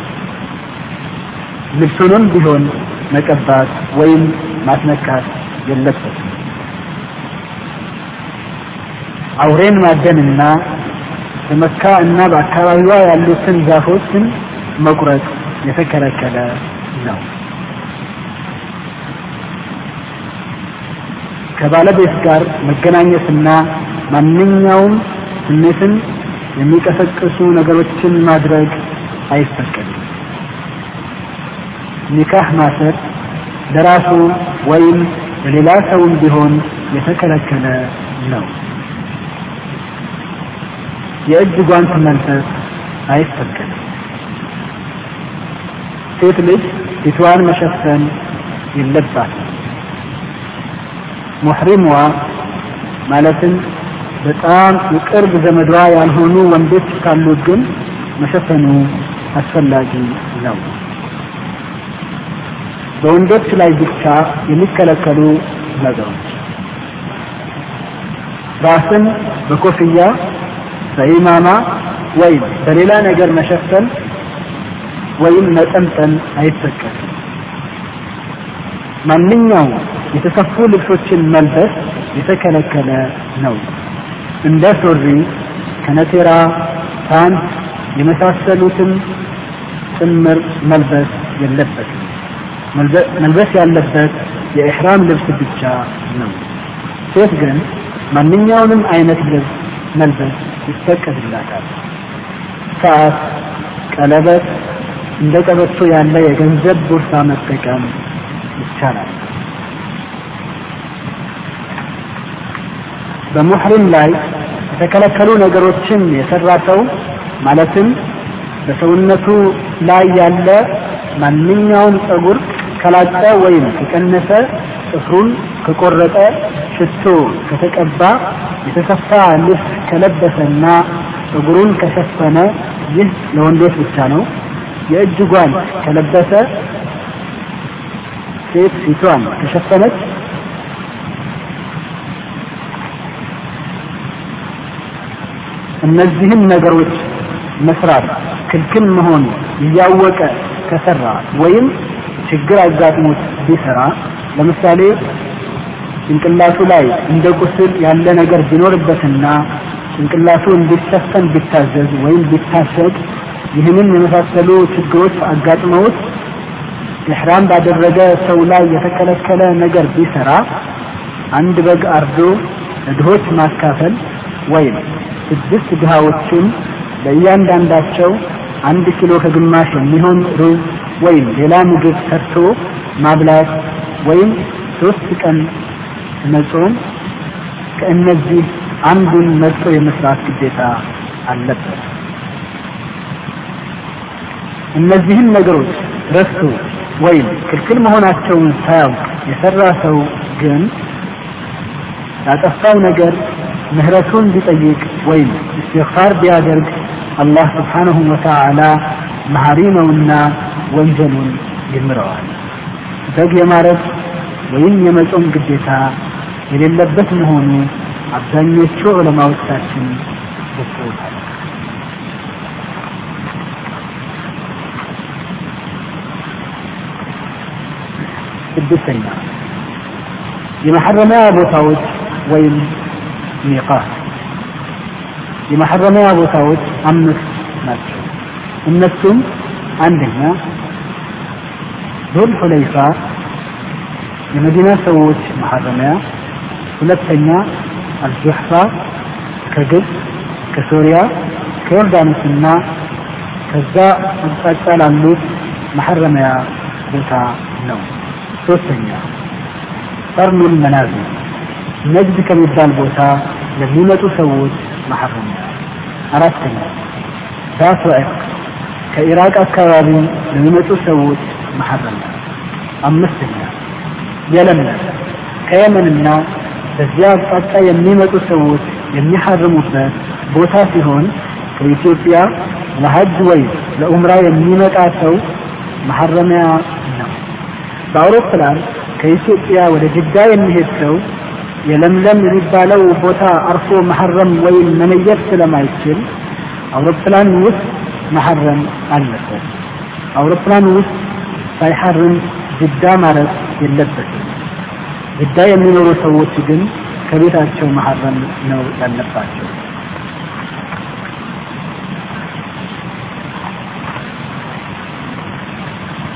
ልብሱንም ቢሆን መቀባት ወይም ማስነካት የለበትም። አውሬን ማደንና በመካ እና በአካባቢዋ ያሉትን ዛፎችን መቁረጥ የተከለከለ ከባለቤት ጋር መገናኘትና ማንኛውም ስሜትን የሚቀሰቅሱ ነገሮችን ማድረግ አይፈቀድም። ኒካህ ማሰር ለራሱ ወይም ለሌላ ሰውም ቢሆን የተከለከለ ነው። የእጅ ጓንት መልበስ አይፈቀድም። ሴት ልጅ ፊትዋን መሸፈን የለባትም። ሙሕሪሟ ማለትም በጣም የቅርብ ዘመዷ ያልሆኑ ወንዶች ካሉት ግን መሸፈኑ አስፈላጊ ነው። በወንዶች ላይ ብቻ የሚከለከሉ ነገሮች ራስን በኮፍያ በኢማማ ወይም በሌላ ነገር መሸፈን ወይም መጠምጠም አይፈቀድም። ማንኛውም የተሰፉ ልብሶችን መልበስ የተከለከለ ነው። እንደ ሱሪ፣ ከነቴራ፣ ፓንት የመሳሰሉትን ጭምር መልበስ የለበትም። መልበስ ያለበት የኢሕራም ልብስ ብቻ ነው። ሴት ግን ማንኛውንም አይነት ልብስ መልበስ ይፈቀድላታል። ሰዓት፣ ቀለበት፣ እንደ ቀበቶ ያለ የገንዘብ ቦርሳ መጠቀም ይቻላል። በሙሕሪም ላይ የተከለከሉ ነገሮችን የሰራ ሰው ማለትም በሰውነቱ ላይ ያለ ማንኛውም ጸጉር ከላጨ ወይም ከቀነሰ፣ ጥፍሩን ከቆረጠ፣ ሽቶ ከተቀባ፣ የተሰፋ ልብስ ከለበሰና ጸጉሩን ከሸፈነ ይህ ለወንዶች ብቻ ነው። የእጅ ጓንት ከለበሰ፣ ሴት ፊቷን ከሸፈነች እነዚህን ነገሮች መስራት ክልክል መሆኑ እያወቀ ከሰራ ወይም ችግር አጋጥሞት ቢሰራ ለምሳሌ ጭንቅላቱ ላይ እንደ ቁስል ያለ ነገር ቢኖርበትና ጭንቅላቱ እንዲሸፈን ቢታዘዝ ወይም ቢታሸግ ይህንን የመሳሰሉ ችግሮች አጋጥመውት ኢሕራም ባደረገ ሰው ላይ የተከለከለ ነገር ቢሰራ አንድ በግ አርዶ ለድሆች ማካፈል ወይም ስድስት ድሃዎችን ለእያንዳንዳቸው አንድ ኪሎ ከግማሽ የሚሆን ሩዝ ወይም ሌላ ምግብ ሰርቶ ማብላት ወይም ሶስት ቀን መጾም ከእነዚህ አንዱን መርጦ የመስራት ግዴታ አለበት። እነዚህን ነገሮች ረስቶ ወይም ክልክል መሆናቸውን ሳያውቅ የሰራ ሰው ግን ያጠፋው ነገር ምህረቱን ቢጠይቅ ወይም እስትግፋር ቢያደርግ አላህ ስብሓንሁ ወተዓላ መሐሪ ነውና ወንጀሉን ይምረዋል። በግ የማረድ ወይም የመጾም ግዴታ የሌለበት መሆኑ አብዛኞቹ ዑለማዎቻችን ገልጸውታል። ስድስተኛ የመሐረሚያ ቦታዎች ወይም ሚቃት የመሐረሚያ ቦታዎች አምስት ናቸው። እነሱም አንደኛ ዙል ሁለይፋ የመዲና ሰዎች መሐረሚያ፣ ሁለተኛ አልጁሕፋ ከግብፅ ከሶሪያ ከዮርዳኖስና ከዛ አቅጣጫ ላሉት መሐረሚያ ቦታ ነው። ሶስተኛ ቀርኑል መናዝል ነጅድ ከሚባል ቦታ ለሚመጡ ሰዎች መሐረሚያ። አራተኛ ዛቱ ዕቅ ከኢራቅ አካባቢ ለሚመጡ ሰዎች መሐረሚያ። አምስተኛ የለምለም ከየመንና በዚያ አቅጣጫ የሚመጡ ሰዎች የሚሐርሙበት ቦታ ሲሆን ከኢትዮጵያ ለሐጅ ወይም ለኡምራ የሚመጣ ሰው መሐረሚያ ነው። በአውሮፕላን ከኢትዮጵያ ወደ ጅዳ የሚሄድ ሰው የለምለም የሚባለው ቦታ አርፎ መሐረም ወይም መነየት ስለማይችል አውሮፕላን ውስጥ መሐረም አለበት። አውሮፕላን ውስጥ ሳይሐርም ጅዳ ማረፍ የለበትም። ጅዳ የሚኖሩ ሰዎች ግን ከቤታቸው መሐረም ነው ያለባቸው።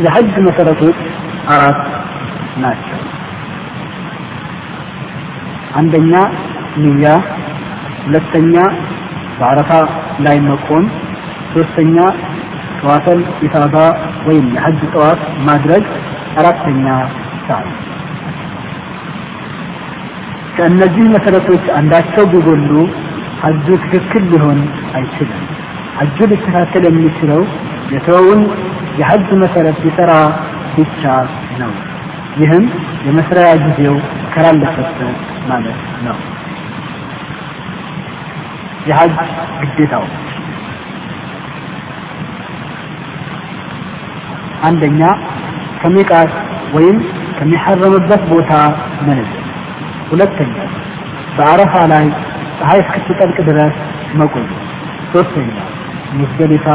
የሐጅ መሰረቶች አራት ናቸው። አንደኛ ንያ፣ ሁለተኛ በአረፋ ላይ መቆም፣ ሶስተኛ ጠዋፈል ኢፋዳ ወይም የሐጅ ጠዋፍ ማድረግ፣ አራተኛ ሳዕ። ከእነዚህ መሰረቶች አንዳቸው ቢጎሉ ሐጁ ትክክል ሊሆን አይችልም። ሐጁ ሊስተካከል የሚችለው የተወውን የሐጅ መሰረት ሊሰራ ብቻ ነው። ይህም የመስሪያ ጊዜው ካላለፈበት ማለት ነው። የሐጅ ግዴታው አንደኛ ከሚቃት ወይም ከሚሐረምበት ቦታ መነዘር። ሁለተኛ በአረፋ ላይ ፀሐይ እስክትጠልቅ ድረስ መቆየት። ሶስተኛ ሙዝደሊፋ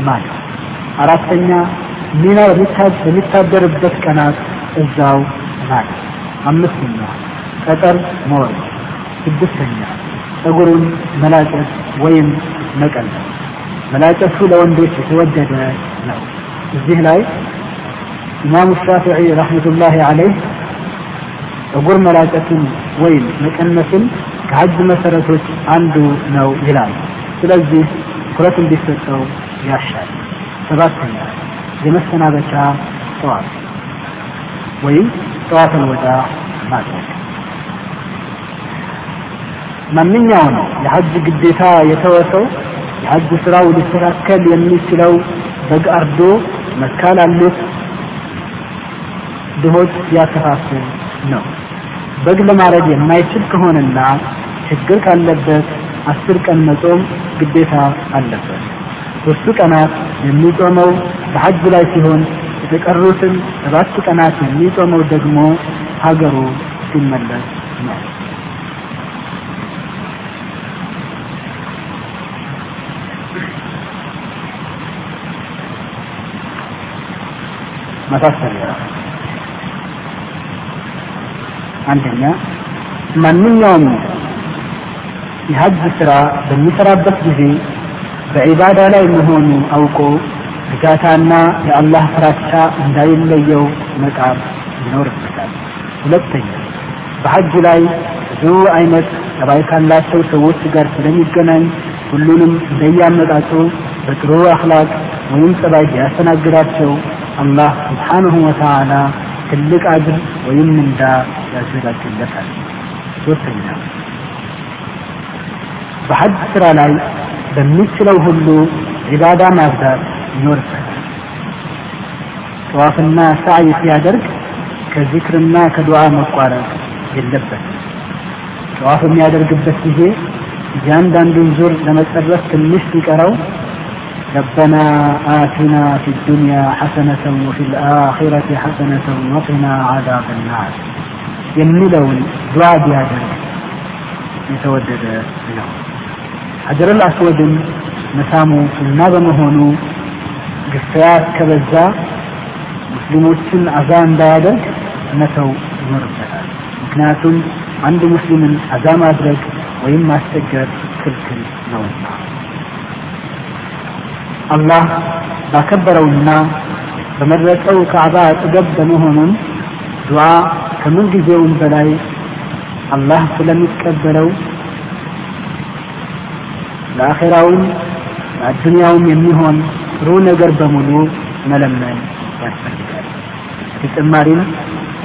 ማለት። አራተኛ ሚና በሚታደርበት ቀናት እዛው ማለት። አምስተኛ ጠጠር መወረድ። ስድስተኛ ፀጉሩን መላጨት ወይም መቀነስ። መላጨቱ ለወንዶች የተወደደ ነው። እዚህ ላይ ኢማሙ ሻፊዒ ረሕመቱላሂ አለይህ ፀጉር መላጨትን ወይም መቀነስን ከሐጅ መሰረቶች አንዱ ነው ይላል። ስለዚህ ትኩረት እንዲሰጠው ያሻል። ሰባተኛ የመሰናበቻ ጠዋት ወይም ጠዋት ወዳ ማድረግ ማንኛውም የሐጅ ግዴታ የተወሰው የሐጅ ስራው ሊስተካከል የሚችለው በግ አርዶ መካ ላሉት ድሆች ሲያከፋፍል ነው። በግ ለማረድ የማይችል ከሆነና ችግር ካለበት አስር ቀን መጾም ግዴታ አለበት። ሶስቱ ቀናት የሚጾመው በሐጅ ላይ ሲሆን የተቀሩትን ሰባት ቀናት የሚጾመው ደግሞ ሀገሩ ሲመለስ ነው። ማሳሰቢያ አንደኛ ማንኛውም የሐጅ ስራ በሚሰራበት ጊዜ በዒባዳ ላይ መሆኑ አውቆ እርጋታና የአላህ ፍራቻ እንዳይለየው መጣር ይኖርበታል። ሁለተኛ በሐጅ ላይ ብዙ አይነት ጠባይ ካላቸው ሰዎች ጋር ስለሚገናኝ ሁሉንም እንደያመጣጡ በጥሩ አኽላቅ ወይም ጸባይ ቢያስተናግዳቸው አላህ ስብሓንሁ ወተዓላ ትልቅ አጅር ወይም ምንዳ ያዘጋጅለታል። ሶስተኛ በሐጅ ስራ ላይ በሚችለው ሁሉ ዒባዳ ማብዛት ይኖርበታል። ጠዋፍና ሳዕይ ሲያደርግ ከዚክርና ከዱዓ መቋረጥ የለበትም። ጠዋፍ የሚያደርግበት ጊዜ እያንዳንዱን ዙር ለመጨረስ ትንሽ ሲቀረው ربنا آتنا في الدنيا حسنة وفي الآخرة حسنة وقنا عذاب النار የሚለውን ዱዓ ቢያደርግ የተወደደ ነው። ሀጀረል አስወድን መሳሙ ሱና በመሆኑ ግፍያ ከበዛ ሙስሊሞችን አዛ እንዳያደርግ መተው ይኖርበታል። ምክንያቱም አንድ ሙስሊምን አዛ ማድረግ ወይም ማስቸገር ክልክል ነውና። አላህ ባከበረውና በመረጠው ካዕባ አጠገብ በመሆኑም ዱዓ ከምን ጊዜውም በላይ አላህ ስለሚቀበለው ለአኼራውም ለአዱንያውም የሚሆን ጥሩ ነገር በሙሉ መለመን ያስፈልጋል። በተጨማሪም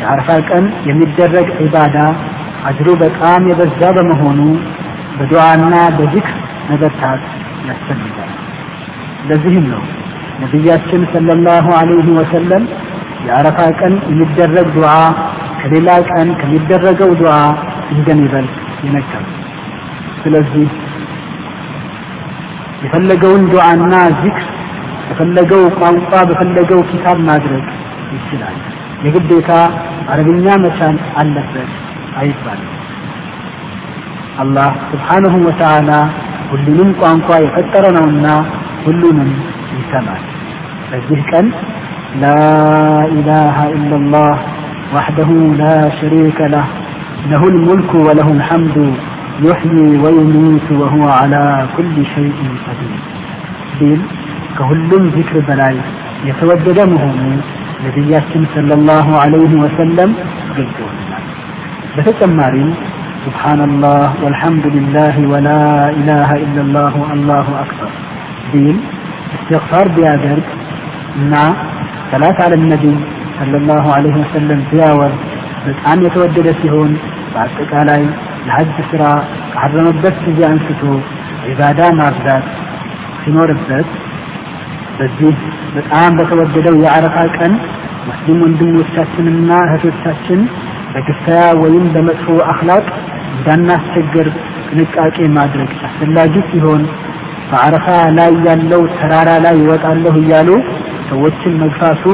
የአረፋ ቀን የሚደረግ ዒባዳ አጅሩ በጣም የበዛ በመሆኑ በዱዓና በዚክር መበርታት ያስፈልጋል። ለዚህም ነው ነቢያችን ሰለላሁ ዐለይሂ ወሰለም የአረፋ ቀን የሚደረግ ዱዓ ከሌላ ቀን ከሚደረገው ዱዓ እንደሚበልጥ ይነገሩ። ስለዚህ የፈለገውን ዱዓና ዚክር በፈለገው ቋንቋ በፈለገው ኪታብ ማድረግ ይችላል። የግዴታ አረብኛ መቻል አለበት አይባልም። አላህ ስብሓንሁ ወተዓላ ሁሉንም ቋንቋ የፈጠረ ነውና ሁሉንም ይሰማል። በዚህ ቀን ላ ኢላሃ ኢላላህ ወሕደሁ ላ ሸሪከ ለህ ለሁ ልሙልኩ ወለሁ ልሐምዱ ዩሕዪ ወዩሚቱ ወሁወ ዓላ ኩሊ ሸይኢን ቀዲር ቢል ከሁሉም ዚክር በላይ የተወደደ መሆኑ ነቢያችን ሰለላሁ ዐለይሂ ወሰለም ገልጸውልናል። በተጨማሪም ሱብሓነላህ ወልሐምዱሊላህ ወላ ኢላሃ ኢለላሁ አላሁ አክበር ቢል እስትግፋር ቢያደርግ እና ሰላት አለ ነቢይ ሰለላሁ ዐለይሂ ወሰለም ቢያወርድ በጣም የተወደደ ሲሆን በአጠቃላይ ለሐጅ ስራ ከሐረመበት ጊዜ አንስቶ ዒባዳ ማብዛት ሲኖርበት በዚህ በጣም በተወደደው የአረፋ ቀን ሙስሊም ወንድሞቻችንና እህቶቻችን በግፍያ ወይም በመጥፎ አኽላቅ እንዳናስቸግር ጥንቃቄ ማድረግ አስፈላጊ ሲሆን በአረፋ ላይ ያለው ተራራ ላይ ይወጣለሁ እያሉ ሰዎችን መግፋቱ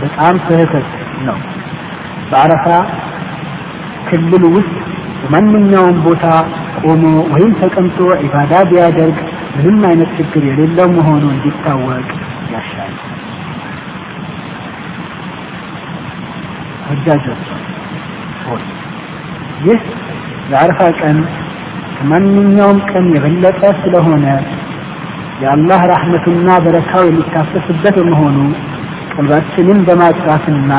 በጣም ስህተት ነው። በአረፋ ክልል ውስጥ በማንኛውም ቦታ ቆሞ ወይም ተቀምጦ ዒባዳ ቢያደርግ ምንም አይነት ችግር የሌለው መሆኑ እንዲታወቅ ያሻል። ሆጃጆች ሆይ ይህ የአረፋ ቀን ከማንኛውም ቀን የበለጠ ስለሆነ የአላህ ራህመቱና በረካው የሚታፈስበት በመሆኑ ቀልባችንን በማጥራትና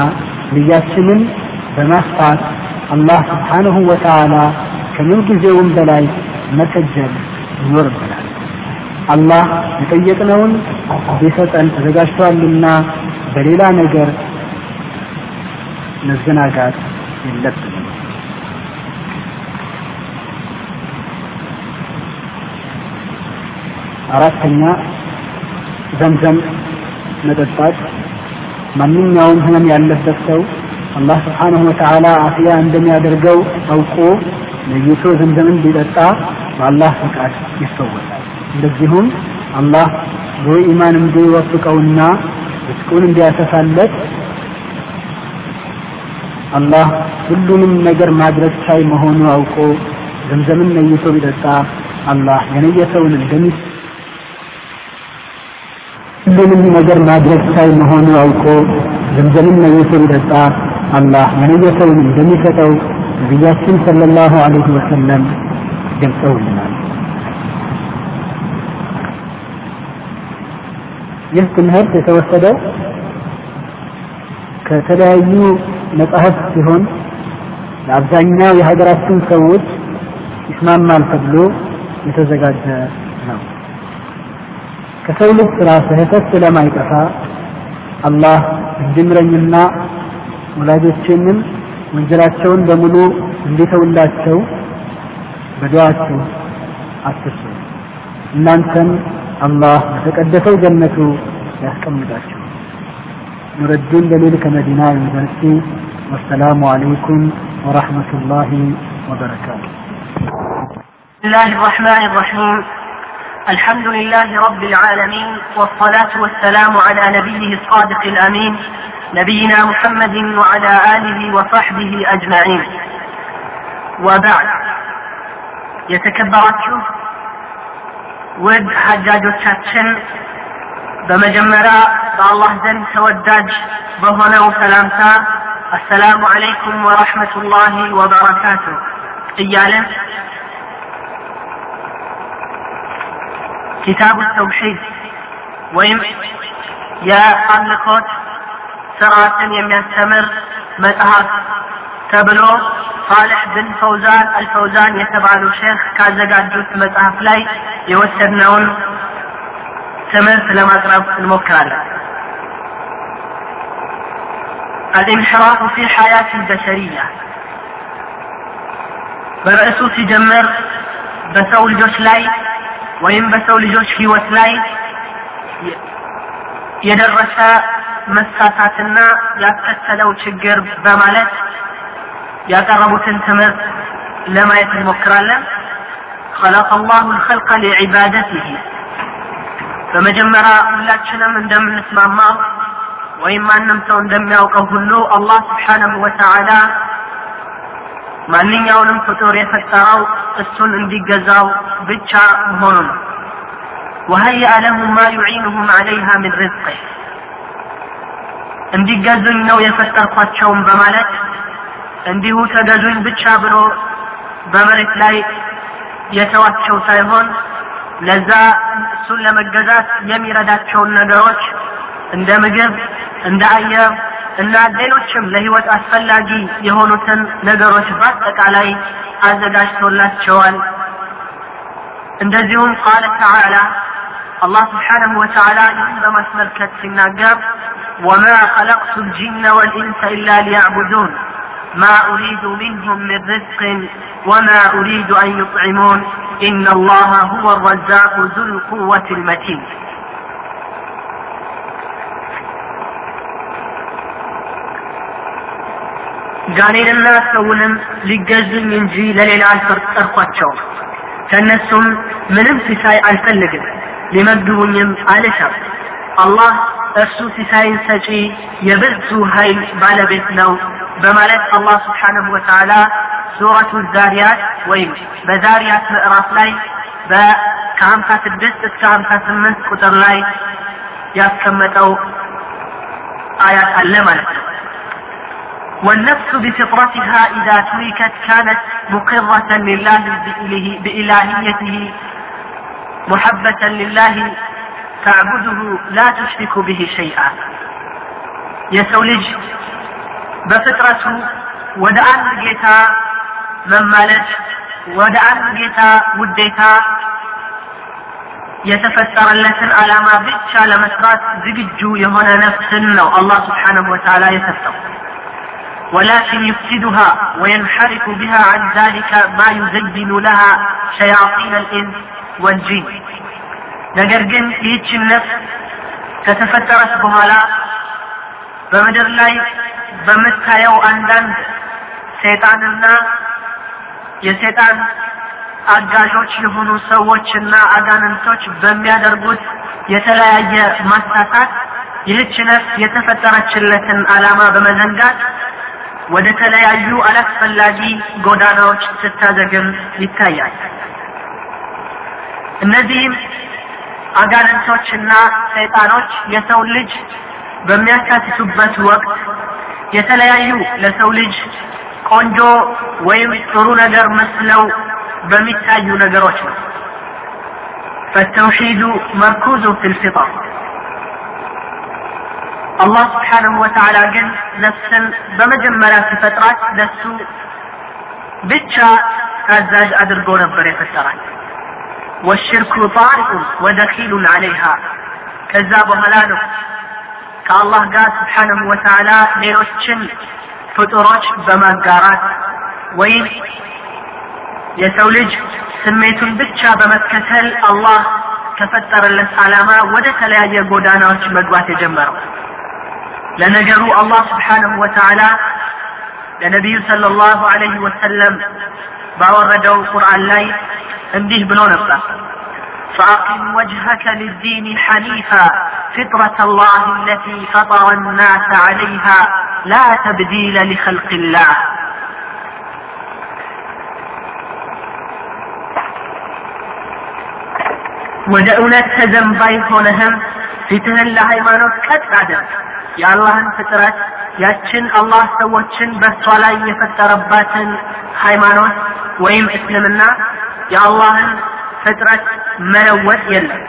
ንያችንን በማስፋት አላህ ስብሓንሁ ወተዓላ ከምን ጊዜውም በላይ መሰጀል ይኖርብናል። አላህ የጠየቅነውን ሊሰጠን ተዘጋጅቷልና በሌላ ነገር መዘናጋት የለብንም። አራተኛ ዘምዘም መጠጣት ማንኛውም ህመም ያለበት ሰው አላህ ስብሓንሁ ወተዓላ አፍያ እንደሚያደርገው አውቆ ለይቶ ዘምዘምን ቢጠጣ በአላህ ፈቃድ ይፈወሳል። እንደዚሁም አላህ ብሩ ኢማን እንዲወፍቀውና ርስቁን እንዲያሰፋለት አላህ ሁሉንም ነገር ማድረግ ቻይ መሆኑ አውቆ ዘምዘምን ነይቶ ቢጠጣ አላህ የነየሰውን እንደሚ ሁሉንም ነገር ማድረግ ቻይ መሆኑ አውቆ ዘምዘምን ነይቶ ቢጠጣ አላህ የነየሰውን እንደሚሰጠው ነቢያችን ሰለላሁ ዐለይሂ ወሰለም ገልጸውልናል። ይህ ትምህርት የተወሰደው ከተለያዩ መጽሐፍት ሲሆን ለአብዛኛው የሀገራችን ሰዎች ይስማማል ተብሎ የተዘጋጀ ነው። ከሰው ልጅ ስራ ስህተት ስለማይጠፋ አላህ እንዲምረኝና ወላጆቼንም ወንጀላቸውን በሙሉ እንዲተውላቸው በዱዓችሁ አትርሱ። እናንተም አላህ በተቀደሰው ጀነቱ ያስቀምጣችሁ። نور الدين دليل كمدينة يونيفرسيتي والسلام عليكم ورحمة الله وبركاته بسم الله الرحمن الرحيم الحمد لله رب العالمين والصلاة والسلام على نبيه الصادق الأمين نبينا محمد وعلى آله وصحبه أجمعين وبعد የተከበራችሁ ውድ ሐጃጆቻችን በመጀመሪያ በአላህ ዘንድ ተወዳጅ በሆነው ሰላምታ አሰላሙ አለይኩም ወረሕመቱላሂ ወበረካቱ እያለን ኪታቡ ተውሒድ ወይም የአምልኮት ስርዓትን የሚያስተምር መጽሐፍ ተብሎ ሳልሕ ብን ፈውዛን አልፈውዛን የተባሉ ሼክ ካዘጋጁት መጽሐፍ ላይ የወሰድነውን ትምህርት ለማቅረብ እንሞክራለን። الانحراف في الحياة البشرية በርዕሱ ሲጀምር በሰው ልጆች ላይ ወይም በሰው ልጆች ህይወት ላይ የደረሰ መሳሳትና ያስከተለው ችግር በማለት ያቀረቡትን ትምህርት ለማየት እንሞክራለን። خلق الله الخلق لعبادته በመጀመሪያ ሁላችንም እንደምንስማማው ወይም ማንም ሰው እንደሚያውቀው ሁሉ አላህ ስብሓነሁ ወተዓላ ማንኛውንም ፍጡር የፈጠረው እሱን እንዲገዛው ብቻ መሆኑ ነው። وهيأ لهم ما يعينهم عليها من رزقه እንዲገዙኝ ነው የፈጠርኳቸውም በማለት እንዲሁ ተገዙኝ ብቻ ብሎ በመሬት ላይ የተዋቸው ሳይሆን ለዛ እሱን ለመገዛት የሚረዳቸውን ነገሮች እንደ ምግብ፣ እንደ አየር እና ሌሎችም ለህይወት አስፈላጊ የሆኑትን ነገሮች በአጠቃላይ አዘጋጅቶላቸዋል። እንደዚሁም ቃለ ተዓላ አላህ ስብሓነሁ ወተዓላ ይህን በማስመልከት ሲናገር ወማ ኸለቅቱ ልጂነ ወልኢንሰ ኢላ ሊያዕቡዱን ما أريد منهم من رزق وما أريد أن يطعمون إن الله هو الرزاق ذو القوة المتين ጋኔንና ሰውንም ሊገዙኝ እንጂ ለሌላ አልጠርኳቸውም ከእነሱም ምንም ሲሳይ አልፈልግም ሊመግቡኝም አልሻም። አላህ እርሱ ሲሳይን ሰጪ የብዙ ኃይል ባለቤት ነው በማለት አላህ ስብሓንሁ ወተዓላ ሱረቱ ዛሪያት ወይም በዛሪያት ምዕራፍ ላይ ከሀምሳ ስድስት እስከ ሀምሳ ስምንት ቁጥር ላይ ያስቀመጠው አያት አለ ማለት ነው والنفس بفطرتها إذا تركت كانت مقرة لله بإلهيته محبة لله تعبده لا تشرك به شيئا يسولج بفطرته ودعان جيتا ممالج ودعان جيتا وديتا የተፈጠረለትን ዓላማ ብቻ ለመስራት ዝግጁ የሆነ ነፍስን ነው አላህ ስብሓንሁ ወተዓላ የሰጠው ولكن يفسدها وينحرف بها عن ذلك ما يزين لها شياطين الإنس والجن ነገር ግን ይህችን ነፍስ ከተፈጠረች በኋላ በምድር ላይ በምታየው አንዳንድ ሰይጣንና የሰይጣን አጋዦች የሆኑ ሰዎችና አጋንንቶች በሚያደርጉት የተለያየ ማሳሳት ይህች ነፍስ የተፈጠረችለትን ዓላማ በመዘንጋት ወደ ተለያዩ አላስፈላጊ ጎዳናዎች ስታዘግም ይታያል እነዚህም አጋንንቶችና ሰይጣኖች የሰው ልጅ በሚያካትቱበት ወቅት የተለያዩ ለሰው ልጅ ቆንጆ ወይም ጥሩ ነገር መስለው በሚታዩ ነገሮች ነው فالتوحيد مركوز في الفطر አላህ ስብሓንሁ ወተዓላ ግን ነፍስን በመጀመሪያ ሲፈጥራት ለሱ ብቻ ታዛዥ አድርጎ ነበር የፈጠራት ወሽርኩ ጣሪቁን ወደኪሉን አለይሃ ከዛ በኋላ ነው ከአላህ ጋር ስብሓንሁ ወተዓላ ሌሎችን ፍጡሮች በማጋራት ወይም የሰው ልጅ ስሜቱን ብቻ በመከተል አላህ ከፈጠረለት ዓላማ ወደ ተለያየ ጎዳናዎች መግባት የጀመረው لنجروا الله سبحانه وتعالى. لنبي صلى الله عليه وسلم باوردوا القرآن لي انديه بنون فأقم وجهك للدين حنيفا فطرة الله التي فطر الناس عليها. لا تبديل لخلق الله. ودعونا تزم بايخونهم في تهل هايمانوت كتبادر የአላህን ፍጥረት ያችን አላህ ሰዎችን በእሷ ላይ የፈጠረባትን ሃይማኖት ወይም እስልምና የአላህን ፍጥረት መለወጥ የለም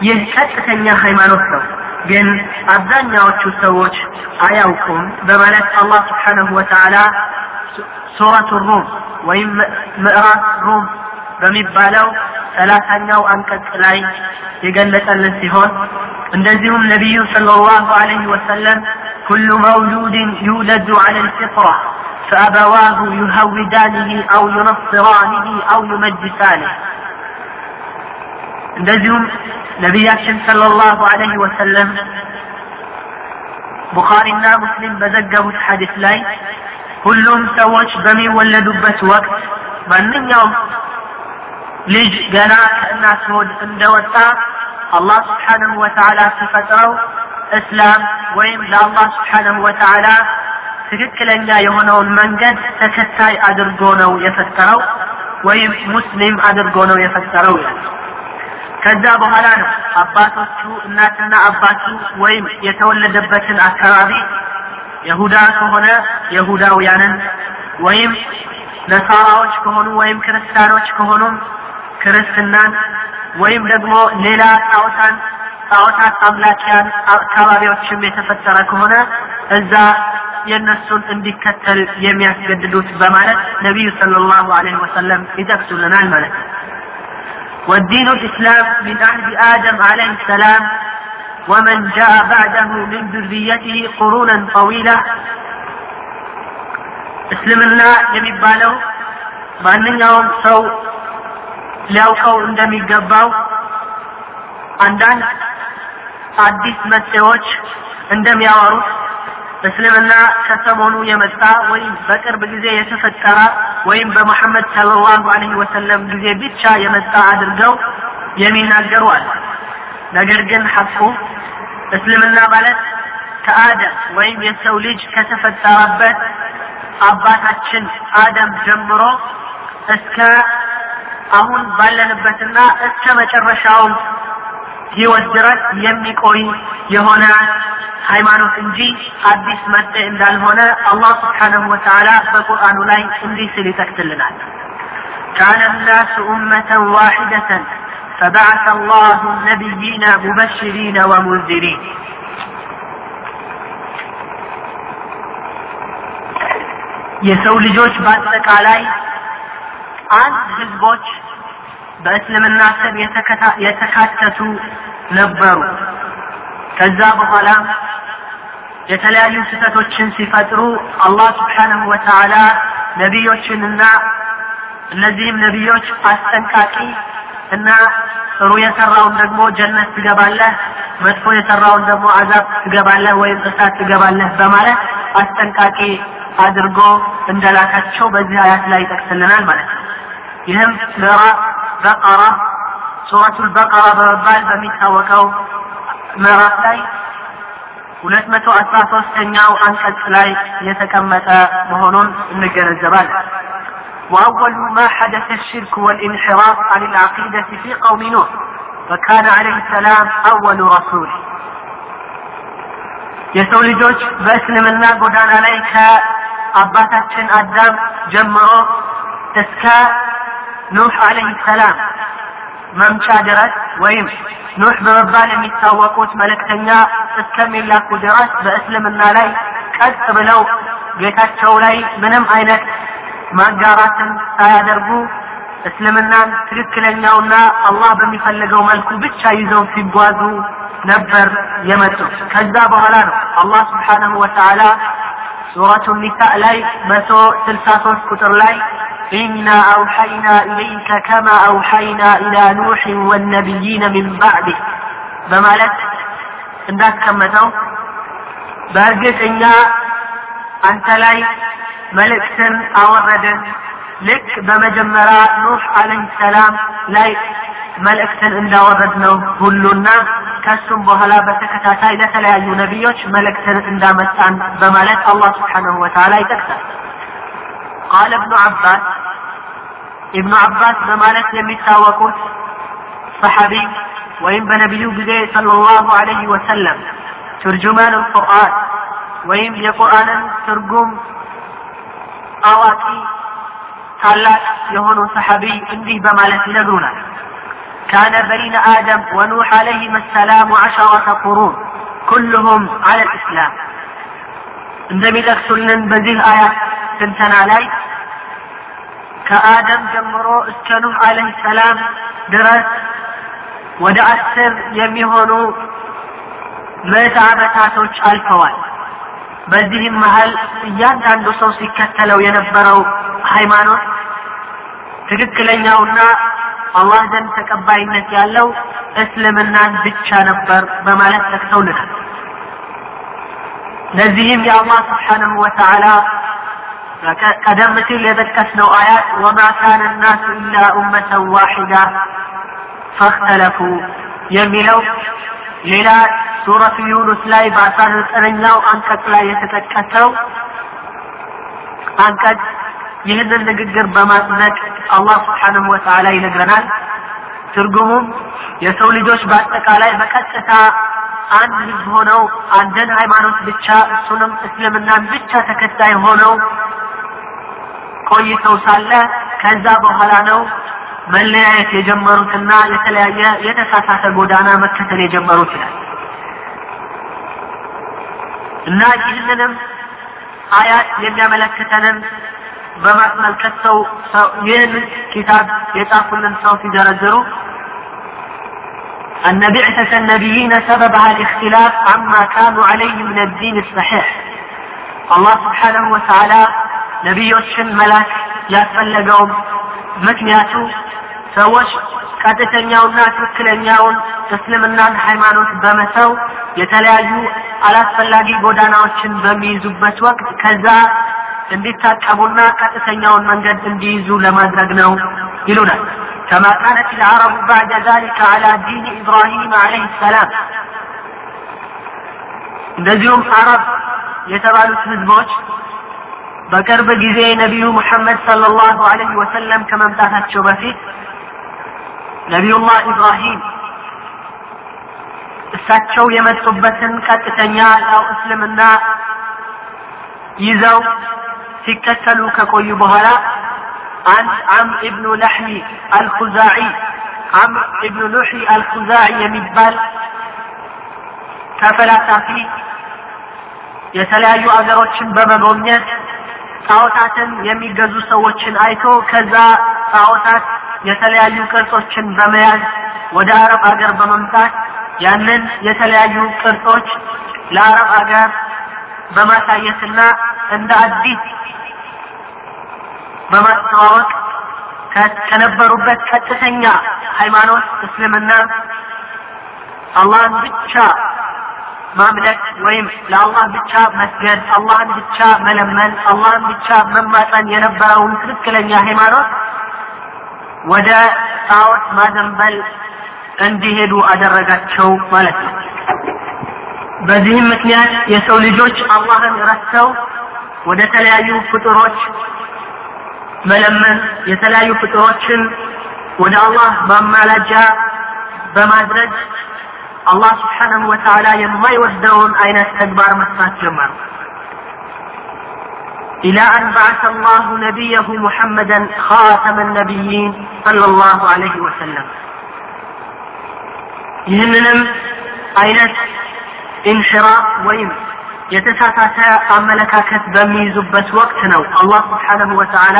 ይህ ቀጥተኛ ሃይማኖት ነው ግን አብዛኛዎቹ ሰዎች አያውቁም በማለት አላህ ስብሓንሁ ወተዓላ ሱረቱ ሩም ወይም ምዕራፍ ሩም በሚባለው ሰላሳኛው አንቀጽ ላይ የገለጸልን ሲሆን እንደዚሁም ነቢዩ ሰለላሁ ዐለይሂ ወሰለም ኩሉ መውሉድን ዩለዱ ዐለ ልፊጥራ فأبواه يهودانه أو ينصرانه أو يمجسانه እንደዚሁም ነቢያችን ሰለላሁ ዐለይሂ ወሰለም ቡኻሪና ሙስሊም በዘገቡት ሐዲስ ላይ ሁሉም ሰዎች በሚወለዱበት ወቅት ማንኛውም ልጅ ገና ከእናት ሆድ እንደወጣ አላህ ስብሓንሁ ወተዓላ ሲፈጥረው እስላም ወይም ለአላህ ስብሓንሁ ወተዓላ ትክክለኛ የሆነውን መንገድ ተከታይ አድርጎ ነው የፈጠረው ወይም ሙስሊም አድርጎ ነው የፈጠረው ይላል ከዛ በኋላ ነው አባቶቹ እናትና አባቱ ወይም የተወለደበትን አካባቢ የሁዳ ከሆነ የሁዳውያንን ወይም ነሳራዎች ከሆኑ ወይም ክርስቲያኖች ከሆኑም ክርስትናን ወይም ደግሞ ሌላ ጣዖታን ጣዖታት አምላኪያን አካባቢዎችም የተፈጠረ ከሆነ እዛ የእነሱን እንዲከተል የሚያስገድዱት በማለት ነቢዩ ሰለላሁ ዐለይሂ ወሰለም ይጠቅሱልናል ማለት ነው والدين الإسلام من عهد آدم عليه السلام ومن جاء بعده من ذريته قرونا طويلة እስልምና የሚባለው ማንኛውም ሰው ሊያውቀው እንደሚገባው አንዳንድ አዲስ መጤዎች እንደሚያወሩት እስልምና ከሰሞኑ የመጣ ወይም በቅርብ ጊዜ የተፈጠረ ወይም በመሐመድ ሰለላሁ ዐለይሂ ወሰለም ጊዜ ብቻ የመጣ አድርገው የሚናገሩ አለ። ነገር ግን ሐቁ እስልምና ማለት ከአደም ወይም የሰው ልጅ ከተፈጠረበት አባታችን አደም ጀምሮ እስከ አሁን ባለንበትና እስከ መጨረሻው ህይወት ድረስ የሚቆይ የሆነ ሃይማኖት እንጂ አዲስ መጤ እንዳልሆነ አላህ ስብሓነሁ ወተዓላ በቁርአኑ ላይ እንዲህ ሲል ይጠቅስልናል። كان الناس أمة واحدة فبعث الله النبيين مبشرين ومنذرين የሰው ልጆች በአጠቃላይ አንድ ህዝቦች በእስልምና ስር የተካተቱ ነበሩ። ከዛ በኋላ የተለያዩ ስህተቶችን ሲፈጥሩ አላህ ስብሓነሁ ወተዓላ ነቢዮችንና እነዚህም ነቢዮች አስጠንቃቂ እና ጥሩ የሰራውን ደግሞ ጀነት ትገባለህ፣ መጥፎ የሰራውን ደግሞ አዛብ ትገባለህ ወይም እሳት ትገባለህ በማለት አስጠንቃቂ አድርጎ እንደላካቸው በዚህ አያት ላይ ይጠቅስልናል ማለት ነው። ይህም ምዕራፍ በቀራ ሱረቱል በቀራ በመባል በሚታወቀው ምዕራፍ ላይ ሁለት መቶ አስራ ሶስተኛው አንቀጽ ላይ የተቀመጠ መሆኑን እንገነዘባለን። وأول ما حدث الشرك والانحراف عن العقيدة في قوم نوح وكان عليه السلام أول رسول የሰው ልጆች በእስልምና ጎዳና ላይ ከአባታችን አዳም ጀምሮ እስከ ኑህ አለይሂ ሰላም መምጫ ድረስ ወይም ኑህ በመባል የሚታወቁት መልእክተኛ እስከሚላኩ ድረስ በእስልምና ላይ ቀጥ ብለው ጌታቸው ላይ ምንም አይነት ማጋራትን ሳያደርጉ እስልምናን ትክክለኛውና አላህ በሚፈልገው መልኩ ብቻ ይዘው ሲጓዙ ነበር የመጡት። ከዛ በኋላ ነው አላህ ስብሓነሁ ወተዓላ ሱረቱ ኒሳ ላይ መቶ ስልሳ ሶስት ቁጥር ላይ ኢና አውሐይና ኢለይከ ከማ አውሐይና ኢላ ኑሕ ወነቢይነ ሚን ባዕድህ በማለት እንዳስቀመጠው በእርግጥ እኛ አንተ ላይ መልእክትን አወረድን ልክ በመጀመሪያ ኑህ አለይሂ ሰላም ላይ መልእክትን እንዳወረድ ነው ሁሉና ከሱም በኋላ በተከታታይ ለተለያዩ ነቢዮች መልእክትን እንዳመጣን በማለት አላህ ስብሓነሁ ወተዓላ ይጠቅሳል። ቃለ እብኑ አባስ ኢብኑ አባስ በማለት የሚታወቁት ሰሐቢ ወይም በነቢዩ ጊዜ ሰለላሁ ዐለይሂ ወሰለም ትርጁማን ቁርአን ወይም የቁርአንን ትርጉም አዋቂ ታላቅ የሆኑ ሰሐቢ እንዲህ በማለት ይነግሩናል። كان بين آدم ونوح عليهما السلام عشرة قرون كلهم على الإسلام እንደሚጠቅሱልን በዚህ አያት ትንተና ላይ ከአደም ጀምሮ እስከ ኑህ አለህ ሰላም ድረስ ወደ አስር የሚሆኑ ምዕተ ዓመታቶች አልፈዋል። በዚህም መሀል እያንዳንዱ ሰው ሲከተለው የነበረው ሃይማኖት ትክክለኛውና አላህ ዘንድ ተቀባይነት ያለው እስልምናን ብቻ ነበር በማለት ጠቅሰውልናል። ለዚህም የአላህ ስብሓነሁ ወተዓላ ቀደም ሲል የጠቀስነው አያት ወማ ካነ ናሱ ኢላ ኡመተን ዋሒዳ ፈክተለፉ የሚለው ሌላ ሱረቱ ዩኑስ ላይ በአስራ ዘጠነኛው አንቀጽ ላይ የተጠቀሰው አንቀጽ ይህንን ንግግር በማጽደቅ አላህ ስብሓንሁ ወተዓላ ይነግረናል። ትርጉሙም የሰው ልጆች በአጠቃላይ በቀጥታ አንድ ህዝብ ሆነው አንድን ሃይማኖት ብቻ እሱንም እስልምናን ብቻ ተከታይ ሆነው ቆይተው ሳለ ከዛ በኋላ ነው መለያየት የጀመሩትና የተለያየ የተሳሳተ ጎዳና መከተል የጀመሩት ይላል እና ይህንንም አያት የሚያመለክተንን በማስመልከት ሰው ይህን ኪታብ የጻፉልን ሰው ሲዘረዝሩ أن بعثة النبيين سببها الاختلاف عما كانوا عليه من الدين الصحيح الله سبحانه وتعالى ነቢዮችን መላክ ያስፈለገውም ምክንያቱ ሰዎች ቀጥተኛውና ትክክለኛውን እስልምናን ሃይማኖት በመተው የተለያዩ አላስፈላጊ ጎዳናዎችን በሚይዙበት ወቅት ከዛ እንዲታቀቡና ቀጥተኛውን መንገድ እንዲይዙ ለማድረግ ነው ይሉናል كما كانت العرب بعد ذلك على دين إبراهيم عليه السلام እንደዚሁም አረብ የተባሉት ህዝቦች በቅርብ ጊዜ ነቢዩ ሙሐመድ ሰለላሁ ዐለይሂ ወሰለም ከመምጣታቸው በፊት ነቢዩላህ ኢብራሂም እሳቸው የመጡበትን ቀጥተኛ ያው እስልምና ይዘው ሲከተሉ ከቆዩ በኋላ አንድ አምር ኢብኑ ለሕሚ አልኹዛዒ አምር ኢብኑ ሉሒ አልኹዛዒ የሚባል ተፈላሳፊ የተለያዩ አገሮችን በመጎብኘት ጣዖታትን የሚገዙ ሰዎችን አይቶ ከዛ ጣዖታት የተለያዩ ቅርጾችን በመያዝ ወደ አረብ አገር በመምጣት ያንን የተለያዩ ቅርጾች ለአረብ አገር በማሳየትና እንደ አዲስ በማስተዋወቅ ከነበሩበት ቀጥተኛ ሃይማኖት እስልምና አላህን ብቻ ማምለክ ወይም ለአላህ ብቻ መስገድ፣ አላህን ብቻ መለመን፣ አላህን ብቻ መማፀን የነበረውን ትክክለኛ ሃይማኖት ወደ ጣዖት ማዘንበል እንዲሄዱ አደረጋቸው ማለት ነው። በዚህም ምክንያት የሰው ልጆች አላህን ረስተው ወደ ተለያዩ ፍጡሮች መለመን የተለያዩ ፍጡሮችን ወደ አላህ ማማላጃ በማድረግ አላህ ስብሓነሁ ወተዓላ የማይወደውን አይነት ተግባር መስራት ጀመሩ። إلى أن بعث الله نبيه محمدا خاتم النبيين صلى الله عليه وسلم ይህንንም አይነት ኢንሽራፍ ወይም የተሳሳተ አመለካከት በሚይዙበት ወቅት ነው አላህ ስብሓነሁ ወተዓላ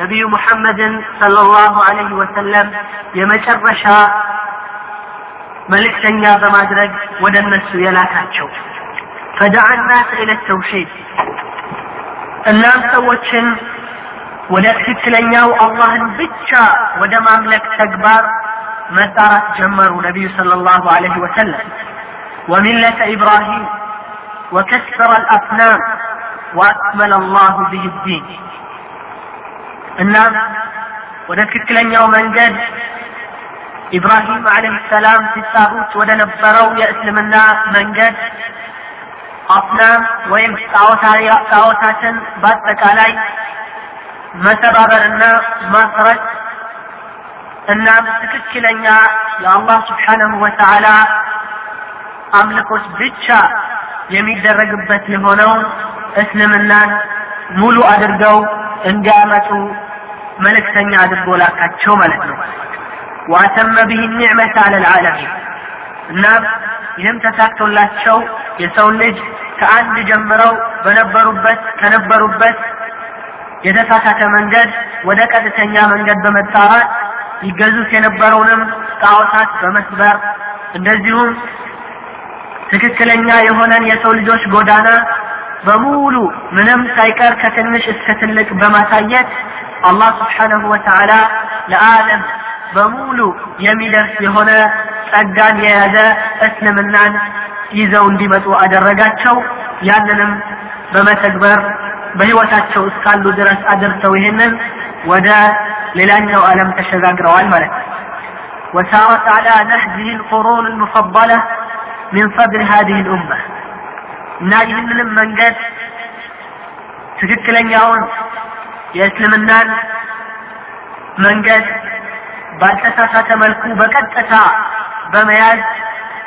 ነቢዩ ሙሐመድን ሰለላሁ ዐለይሂ ወሰለም የመጨረሻ መልእክተኛ በማድረግ ወደ እነሱ የላካቸው ፈደዓ ናስ ኢለ ተውሒድ እናም ሰዎችን ወደ ትክክለኛው አላህን ብቻ ወደ ማምለክ ተግባር መጣራት ጀመሩ ነቢዩ ሰለላሁ ዐለይሂ ወሰለም وملة إبراهيم وكسر الأصنام وأكمل الله به الدين الناس ودككلن መንገድ ኢብራሂም አለይሂ ሰላም ሲጣሩት ወደ ነበረው የእስልምና መንገድ አስናም ወይም ጣዖታትን በአጠቃላይ መሰባበርና ማፍረስ እናም ትክክለኛ የአላህ ስብሓነሁ ወተዓላ አምልኮች ብቻ የሚደረግበት የሆነውን እስልምናን ሙሉ አድርገው እንዲያመጡ መልእክተኛ አድርጎ ላካቸው ማለት ነው። ዋተመ ብህ ኒዕመት አለ ልዓለሚን ይህም ተሳክቶላቸው የሰው ልጅ ከአንድ ጀምረው በነበሩበት ከነበሩበት የተሳሳተ መንገድ ወደ ቀጥተኛ መንገድ በመጣራት ይገዙት የነበረውንም ጣዖታት በመስበር እንደዚሁም ትክክለኛ የሆነን የሰው ልጆች ጎዳና በሙሉ ምንም ሳይቀር ከትንሽ እስከ ትልቅ በማሳየት አላህ ስብሓነሁ ወተዓላ ለዓለም በሙሉ የሚደርስ የሆነ ጸጋን የያዘ እስልምናን ይዘው እንዲመጡ አደረጋቸው። ያንንም በመተግበር በህይወታቸው እስካሉ ድረስ አድርሰው ይህንን ወደ ሌላኛው ዓለም ተሸጋግረዋል ማለት ነው። وسارت على نهجه القرون المفضلة من صدر هذه الأمة እና ይህንንም መንገድ ትክክለኛውን የእስልምናን መንገድ ባልተሳሳተ መልኩ በቀጥታ በመያዝ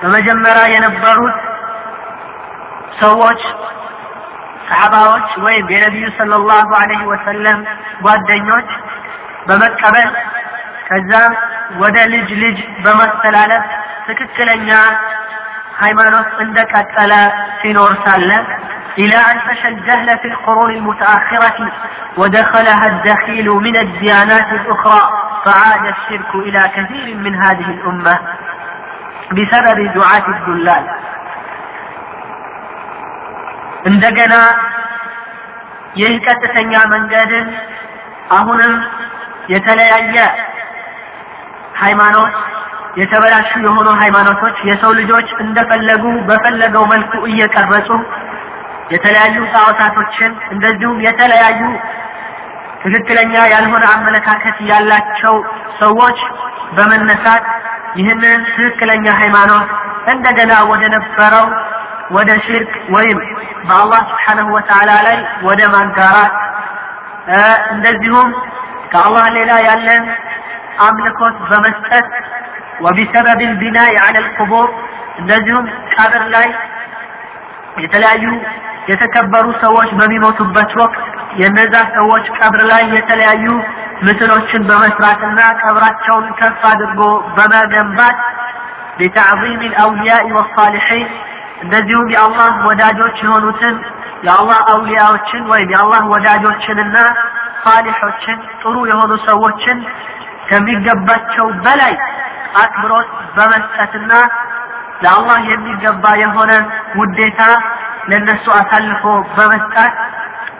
በመጀመሪያ የነበሩት ሰዎች ሰሓባዎች ወይም የነቢዩ ሰለላሁ ዐለይሂ ወሰለም ጓደኞች በመቀበል ከዛም ወደ ልጅ ልጅ በማስተላለፍ ትክክለኛ ሃይማኖት እንደቀጠለ ሲኖር ሳለ إلى أن فشى الجهل في القرون المتأخرة ودخلها الدخيل من الديانات الأخرى فعاد الشرك إلى كثير من هذه الأمة بسبب دعاة الدلال እንደገና ይህ ቀጥተኛ መንገድን አሁንም የተለያየ ሃይማኖት የተበላሹ የሆኑ ሃይማኖቶች የሰው ልጆች እንደፈለጉ በፈለገው መልኩ እየቀረጹ የተለያዩ ጣዖታቶችን እንደዚሁም የተለያዩ ትክክለኛ ያልሆነ አመለካከት ያላቸው ሰዎች በመነሳት ይህንን ትክክለኛ ሃይማኖት እንደገና ወደ ነበረው ወደ ሽርክ ወይም በአላህ ስብሓነሁ ወተዓላ ላይ ወደ ማጋራት እንደዚሁም ከአላህ ሌላ ያለን አምልኮት በመስጠት ወቢሰበብ ልቢናይ አለ ልቁቡር እንደዚሁም ቀብር ላይ የተለያዩ የተከበሩ ሰዎች በሚሞቱበት ወቅት የነዛ ሰዎች ቀብር ላይ የተለያዩ ምስሎችን በመስራትና ቀብራቸውን ከፍ አድርጎ በመገንባት ቢተዕዚም ልአውልያኢ ወሳሊሒን እንደዚሁም የአላህ ወዳጆች የሆኑትን የአላህ አውሊያዎችን ወይም የአላህ ወዳጆችንና ሳሊሖችን ጥሩ የሆኑ ሰዎችን ከሚገባቸው በላይ አክብሮት በመስጠትና ለአላህ የሚገባ የሆነ ውዴታ ለእነሱ አሳልፎ በመስጣት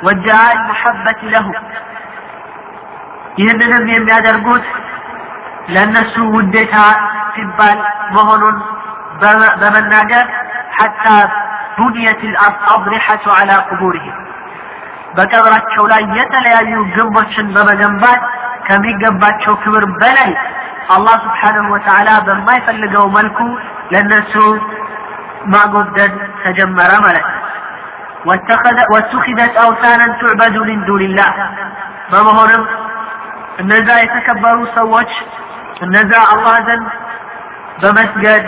ወጃአል መሐበት ለሁ ይህንንም የሚያደርጉት ለእነሱ ውዴታ ሲባል መሆኑን በመናገር ሐታ ቡንየት አብሪሐቱ አላ ቁቡሪህም በቀብራቸው ላይ የተለያዩ ግንቦችን በመገንባት ከሚገባቸው ክብር በላይ አላህ ስብሓንሁ ወተዓላ በማይፈልገው መልኩ ለእነሱ ማጎብደድ ተጀመረ ማለት ነው። ወተኪዘት አውሳናን ቱዕበዱ ሚን ዱንላህ። በመሆንም እነዛ የተከበሩ ሰዎች እነዛ አላህ ዘንድ በመስገድ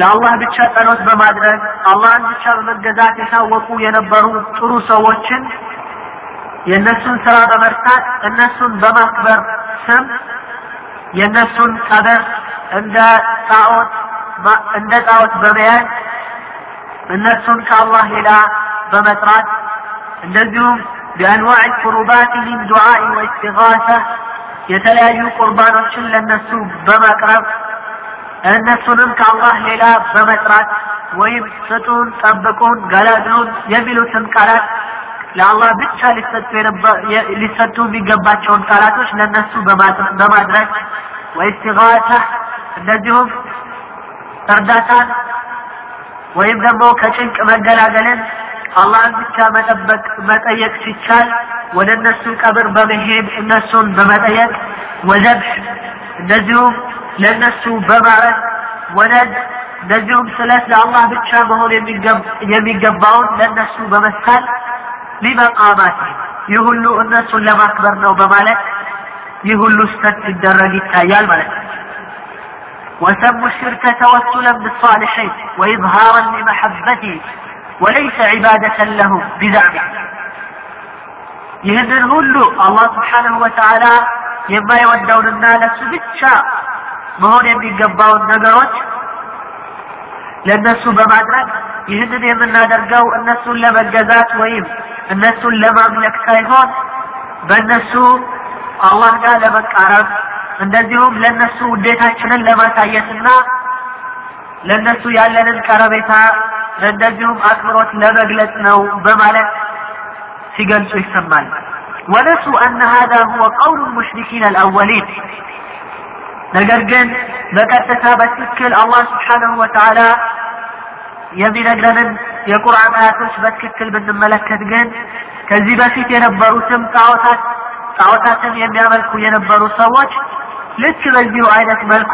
ለአላህ ብቻ ጸሎት በማድረግ አላህን ብቻ በመገዛት የታወቁ የነበሩ ጥሩ ሰዎችን የእነሱን ስራ በመርሳት እነሱን በማክበር ስም የእነሱን ቀብር እንደ ጣዖት እንደ ጣዖት በመያዝ እነሱን ከአላህ ሌላ በመጥራት እንደዚሁም بأنواع القربات من دعاء واستغاثة የተለያዩ ቁርባኖችን ለነሱ በማቅረብ እነሱንም ከአላህ ሌላ በመጥራት ወይም ስጡን፣ ጠብቁን፣ ገላግሉን የሚሉትን ቃላት ለአላህ ብቻ ሊሰጡ የሚገባቸውን ቃላቶች ለነሱ በማድረግ ወኢስቲጋሳ እንደዚሁም እርዳታን ወይም ደግሞ ከጭንቅ መገላገልን አላህን ብቻ መጠበቅ መጠየቅ ሲቻል ወደ እነሱ ቀብር በመሄድ እነሱን በመጠየቅ ወዘብህ እንደዚሁም ለእነሱ በማረት ወለድ እንደዚሁም ስለት ለአላህ ብቻ መሆን የሚገባውን ለእነሱ በመሳል ሊመቃማት ይህ ሁሉ እነሱን ለማክበር ነው በማለት ይህ ሁሉ ስተት ሲደረግ ይታያል ማለት ነው وسموا الشرك توسلا بالصالحين وإظهارا لمحبته وليس عبادة لهم بزعمه ይህንን ሁሉ አላህ ስብሓንሁ ወተዓላ የማይወደውንና ለሱ ብቻ መሆን የሚገባውን ነገሮች ለእነሱ በማድረግ ይህንን የምናደርገው እነሱን ለመገዛት ወይም እነሱን ለማምለክ ሳይሆን በእነሱ አላህ ጋር ለመቃረብ እንደዚሁም ለነሱ ውዴታችንን ለማሳየትና ለነሱ ያለንን ቀረቤታ እንደዚሁም አክብሮት ለመግለጽ ነው በማለት ሲገልጹ ይሰማል። ወነሱ አነ ሀዛ ሁወ ቀውሉ ሙሽሪኪን አልአወሊን ነገር ግን በቀጥታ በትክክል አላህ ስብሓንሁ ወተዓላ የሚነግረንን የቁርአን አያቶች በትክክል ብንመለከት ግን ከዚህ በፊት የነበሩትም ጣዖታት ጣዖታትን የሚያመልኩ የነበሩ ሰዎች ልክ በዚሁ አይነት መልኩ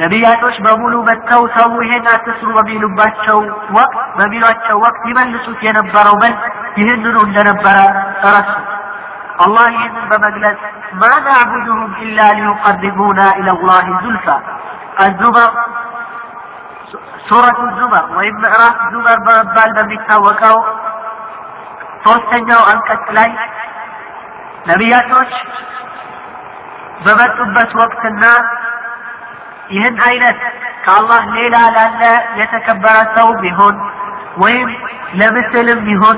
ነቢያቶች በሙሉ መጥተው ሰው ይሄን አትስሩ በሚሉባቸው ወቅት በሚሏቸው ወቅት ይመልሱት የነበረው መልስ ይህንኑ እንደነበረ ረሱ አላህ ይህንን በመግለጽ ማ ናዕቡድሁም ኢላ ሊዩቀርቡና ኢላ ላህ ዙልፋ አዙመር ሱረቱ ዙመር ወይም ምዕራፍ ዙመር በመባል በሚታወቀው ሶስተኛው አንቀጽ ላይ ነቢያቶች በመጡበት ወቅትና ይህን አይነት ከአላህ ሌላ ላለ የተከበረ ሰው ቢሆን ወይም ለምስልም ይሁን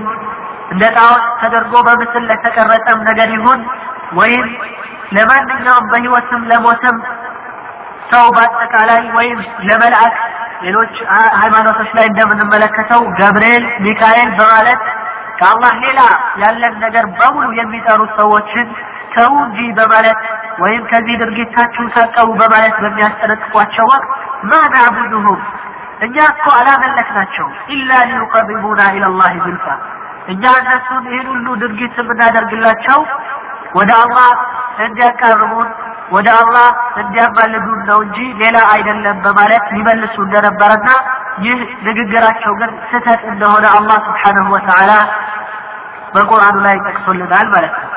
እንደ ጣዖት ተደርጎ በምስል ለተቀረጸም ነገር ይሁን ወይም ለማንኛውም በህይወትም ለሞተም ሰው በአጠቃላይ ወይም ለመልአክ ሌሎች ሃይማኖቶች ላይ እንደምንመለከተው ገብርኤል ሚካኤል በማለት ከአላህ ሌላ ያለን ነገር በሙሉ የሚጠሩት ሰዎችን ተው እንጂ በማለት ወይም ከዚህ ድርጊታችሁ ታቀቡ በማለት በሚያስጠነቅቋቸው ወቅት ማ ናዕቡዱሁም እኛ እኮ አላመለክናቸው ኢላ ሊዩቀርቡና ኢለላህ ዝልፋ እኛ እነሱን ይህን ሁሉ ድርጊት የምናደርግላቸው ወደ አላህ እንዲያቀርቡን ወደ አላህ እንዲያማልዱን ነው እንጂ ሌላ አይደለም በማለት ሊመልሱ እንደነበረና ይህ ንግግራቸው ግን ስህተት እንደሆነ አላህ ስብሓነሁ ወተዓላ በቁርአኑ ላይ ጠቅሶልናል ማለት ነው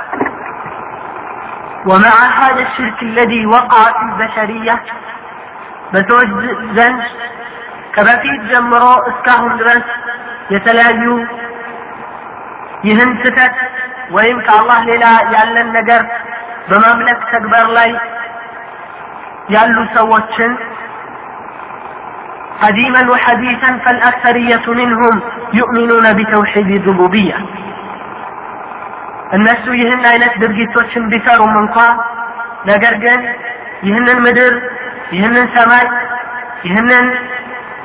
ومع هذا الشرك الذي وقع في البشرية በሰዎች ዘንድ ከበፊት ጀምሮ እስካሁን ድረስ የተለያዩ ይህን ስህተት ወይም ከአላህ ሌላ ያለን ነገር በማምለክ ተግባር ላይ ያሉ ሰዎችን قديما وحديثا فالأكثرية منهم يؤمنون بتوحيد الربوبية الناس يهن عينات درجيتوش بيسار ومنقا نقرقن يهن المدر يهن السماي يهن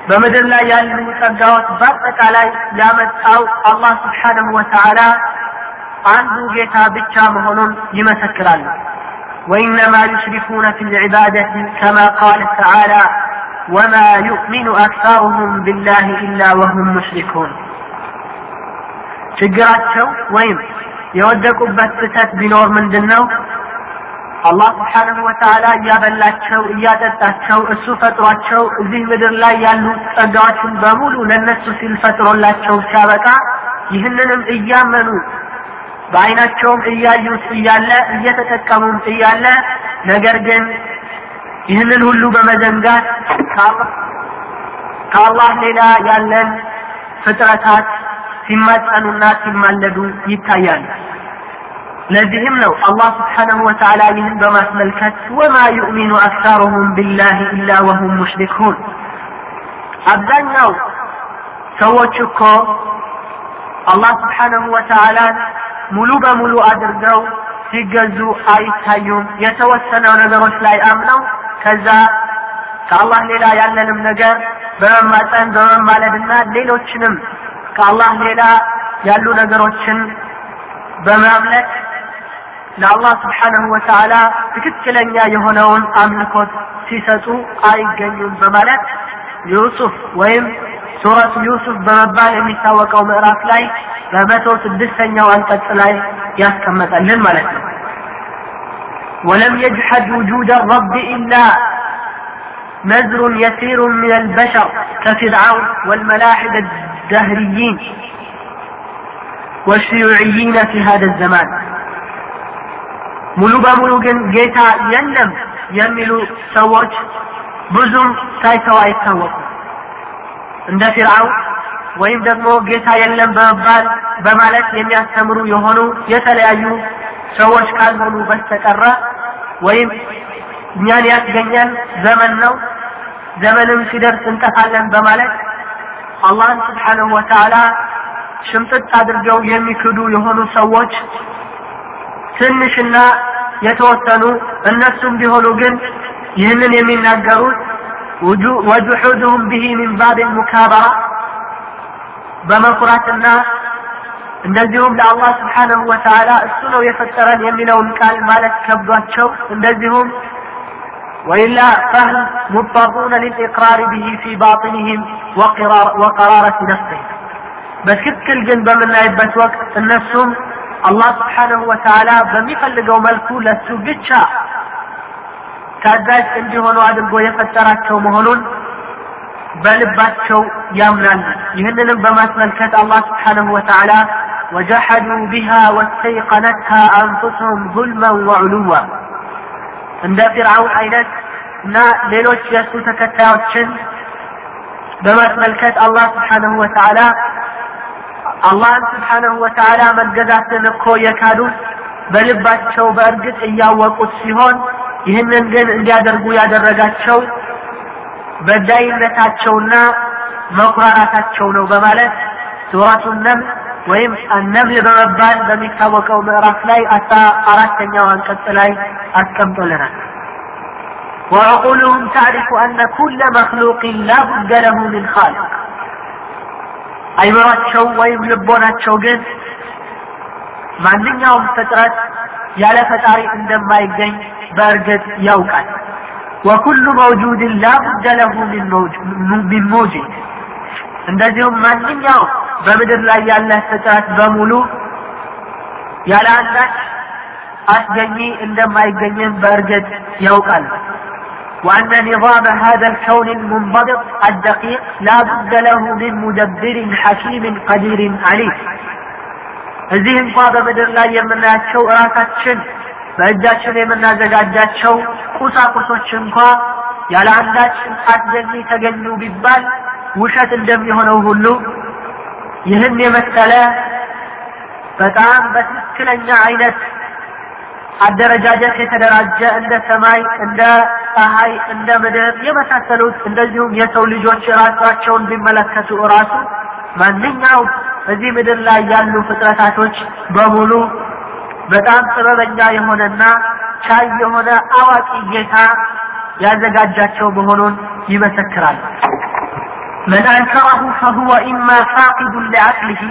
بمدر لا يالي من مصدقات بطك علي لامت أو الله سبحانه وتعالى عنده جيتا بيتشا مهنون يمسكر وإنما يشركون في العبادة كما قال تعالى وما يؤمن أكثرهم بالله إلا وهم مشركون شقرات شو وين የወደቁበት ስህተት ቢኖር ምንድን ነው አላህ ስብሓንሁ ወተዓላ እያበላቸው እያጠጣቸው እሱ ፈጥሯቸው እዚህ ምድር ላይ ያሉ ጸጋዎችን በሙሉ ለነሱ ሲል ፈጥሮላቸው ሲያበቃ ይህንንም እያመኑ በአይናቸውም እያዩት እያለ እየተጠቀሙም እያለ ነገር ግን ይህንን ሁሉ በመዘንጋት ከአላህ ሌላ ያለን ፍጥረታት ሲማጸኑና ሲማለዱ ይታያሉ። ለዚህም ነው አላህ ስብሓንሁ ወተዓላ ይህን በማስመልከት ወማ ዩእሚኑ አክታሩሁም ቢላህ ኢላ ወሁም ሙሽሪኩን። አብዛኛው ሰዎች እኮ አላህ ስብሓንሁ ወተዓላን ሙሉ በሙሉ አድርገው ሲገዙ አይታዩም። የተወሰነው ነገሮች ላይ አምነው ከዛ ከአላህ ሌላ ያለንም ነገር በመማፀን በመማለድና ሌሎችንም ከአላህ ሌላ ያሉ ነገሮችን በማምለክ ለአላህ ስብሓንሁ ወተዓላ ትክክለኛ የሆነውን አምልኮት ሲሰጡ አይገኙም በማለት ዩሱፍ ወይም ሱረቱ ዩሱፍ በመባል የሚታወቀው ምዕራፍ ላይ በመቶ ስድስተኛው አንቀጽ ላይ ያስቀመጠልን ማለት ነው ولم يجحد وجود الرب إلا نذر يسير من البشر كفرعون والملاحدة الدهريين والشيوعيين في هذا الزمان ሙሉ በሙሉ ግን ጌታ የለም የሚሉ ሰዎች ብዙም ታይተው አይታወቁም እንደ ፊርዓውን ወይም ደግሞ ጌታ የለም በመባል በማለት የሚያስተምሩ የሆኑ የተለያዩ ሰዎች ካልሆኑ በስተቀረ ወይም እኛን ያስገኘን ዘመን ነው ዘመንም ሲደርስ እንጠፋለን በማለት አላህን ስብሓንሁ ወተዓላ ሽምጥጥ አድርገው የሚክዱ የሆኑ ሰዎች ትንሽና የተወሰኑ እነሱም ቢሆኑ ግን ይህንን የሚናገሩት ወጁሑድሁም ብሂ ሚን ባብ ሙካበራ በመኩራትና እንደዚሁም ለአላህ ስብሓንሁ ወተዓላ እሱ ነው የፈጠረን የሚለውን ቃል ማለት ከብዷቸው እንደዚሁም وإلا فهم مضطرون للإقرار به في باطنهم وقرار وقرارة نفسهم በትክክል ግን በምናይበት ወቅት እነሱም አላህ ስብሓንሁ ወተዓላ በሚፈልገው መልኩ ለሱ ብቻ ታዛዥ እንዲሆኑ አድርጎ የፈጠራቸው መሆኑን በልባቸው ያምናሉ ይህንንም በማስመልከት አላህ ስብሓንሁ ወተዓላ وجحدوا بها واستيقنتها أنفسهم ظلما وعلوا እንደ ፊርዓውን አይነት እና ሌሎች የእሱ ተከታዮችን በማስመልከት አላህ ስብሓንሁ ወተዓላ አላህን ስብሓንሁ ወተዓላ መገዛትን እኮ የካዱት በልባቸው በእርግጥ እያወቁት ሲሆን ይህንን ግን እንዲያደርጉ ያደረጋቸው በዳይነታቸውና መኩራራታቸው ነው በማለት ሱረቱ ነምል ወይም አነምል በመባል በሚታወቀው ምዕራፍ ላይ አስራ አራተኛው አንቀጽ ላይ አስቀምጦልናል وعقولهم تعرف أن كل مخلوق لا بد له من خالق አይምሯቸው ወይም ልቦናቸው ግን ማንኛውም ፍጥረት ያለ ፈጣሪ እንደማይገኝ በእርግጥ ያውቃል። ወኩሉ መውጁድን ላቡደ ለሁ ሚን ሙጂድ እንደዚሁም ማንኛውም በምድር ላይ ያለ ፍጥረት በሙሉ ያለ አንዳች አስገኚ እንደማይገኝም በእርግጥ ያውቃል። وأن نظام هذا الكون المنضبط الدقيق لا بد له من مدبر حكيم قدير عليم እዚህ እንኳ በምድር ላይ የምናያቸው እራሳችን በእጃችን የምናዘጋጃቸው ቁሳቁሶች እንኳ ያለ አንዳች አስገኝ ተገኙ ቢባል ውሸት እንደሚሆነው ሁሉ ይህን የመሰለ በጣም በትክክለኛ አይነት አደረጃጀት የተደራጀ እንደ ሰማይ፣ እንደ ፀሐይ፣ እንደ ምድር የመሳሰሉት እንደዚሁም የሰው ልጆች ራሳቸውን ቢመለከቱ እራሱ ማንኛውም እዚህ ምድር ላይ ያሉ ፍጥረታቶች በሙሉ በጣም ጥበበኛ የሆነና ቻይ የሆነ አዋቂ ጌታ ያዘጋጃቸው መሆኑን ይመሰክራል። من أنكره فهو إما فاقد لعقله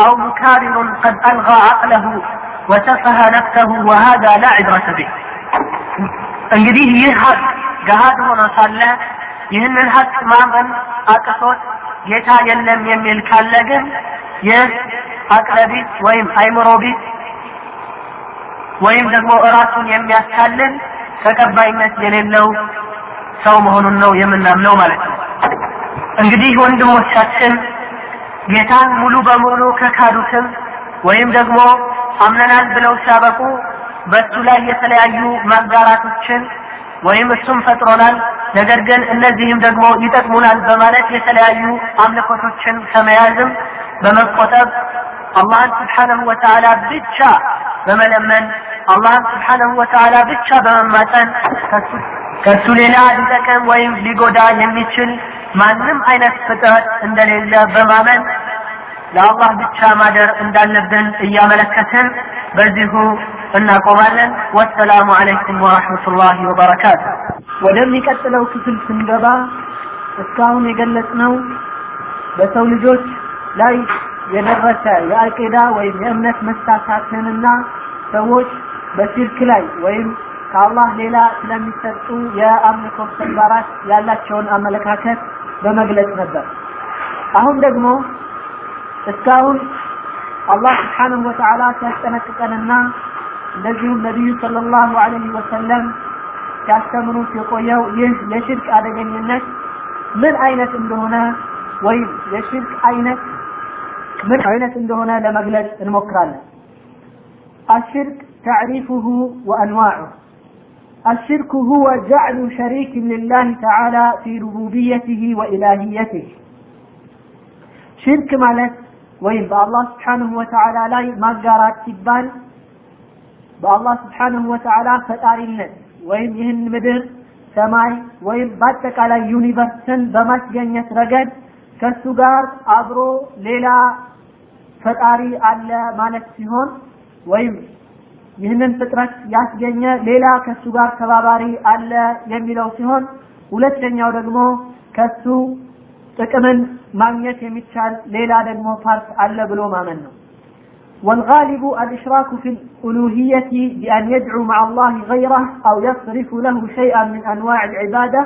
أو مكابر قد ألغى عقله وسفه نفسه وهذا لا عبرة به እንግዲህ ይህ ሀቅ ገሃድ ሆኖ ሳለ ይህንን ሀቅ ማመን አቅቶት ጌታ የለም የሚል ካለ ግን ይህ አቅረቢት ወይም አይምሮቢት ወይም ደግሞ እራሱን የሚያታልል ተቀባይነት የሌለው ሰው መሆኑን ነው የምናምነው ማለት ነው። እንግዲህ ወንድሞቻችን ጌታን ሙሉ በሙሉ ከካዱትም ወይም ደግሞ አምነናል ብለው ሲያበቁ በእሱ ላይ የተለያዩ ማጋራቶችን ወይም እሱም ፈጥሮናል፣ ነገር ግን እነዚህም ደግሞ ይጠቅሙናል በማለት የተለያዩ አምልኮቶችን ከመያዝም በመቆጠብ አላህን ስብሓነሁ ወተዓላ ብቻ በመለመን አላህን ስብሓነሁ ወተዓላ ብቻ በመማፀን ከሱ ሌላ ሊጠቅም ወይም ሊጎዳ የሚችል ማንም አይነት ፍጥረት እንደሌለ በማመን ለአላህ ብቻ ማደር እንዳለብን እያመለከትን በዚሁ እናቆማለን። ወሰላሙ አለይኩም ወራህመቱላሂ ወበረካቱ። ወደሚቀጥለው ክፍል ስንገባ እስካሁን የገለጽነው በሰው ልጆች ላይ የደረሰ የአቂዳ ወይም የእምነት መሳሳትንና ሰዎች በሽርክ ላይ ወይም ከአላህ ሌላ ስለሚሰጡ የአምልኮ ተግባራት ያላቸውን አመለካከት በመግለጽ ነበር። አሁን ደግሞ እስካሁን አላህ ስብሓንሁ ወተዓላ ሲያስጠነቅቀንና እንደዚሁም ነቢዩ ሰለላሁ ዐለይሂ ወሰለም ሲያስተምሩት የቆየው ይህ የሽርክ አደገኝነት ምን አይነት እንደሆነ ወይም የሽርክ አይነት ምን አይነት እንደሆነ ለመግለጽ እንሞክራለን። الشرك تعريفه وأنواعه الشرك هو جعل شريك لله تعالى في ربوبيته وإلهيته ሽርክ ማለት ወይም በአላህ ስብሓንሁ ወተዓላ ላይ ማጋራት ሲባል በአላህ ስብሓንሁ ወተዓላ ፈጣሪነት ወይም ይህን ምድር ሰማይ ወይም በአጠቃላይ ዩኒቨርስን በማስገኘት ረገድ ከሱ ጋር አብሮ ሌላ ፈጣሪ አለ ማለት ሲሆን ወይም ይህንን ፍጥረት ያስገኘ ሌላ ከሱ ጋር ተባባሪ አለ የሚለው ሲሆን ሁለተኛው ደግሞ ከሱ ጥቅምን ማግኘት የሚቻል ሌላ ደግሞ ፓርት አለ ብሎ ማመን ነው። والغالب الإشراك في الألوهية بأن يدعو مع الله غيره أو يصرف له شيئا من أنواع العبادة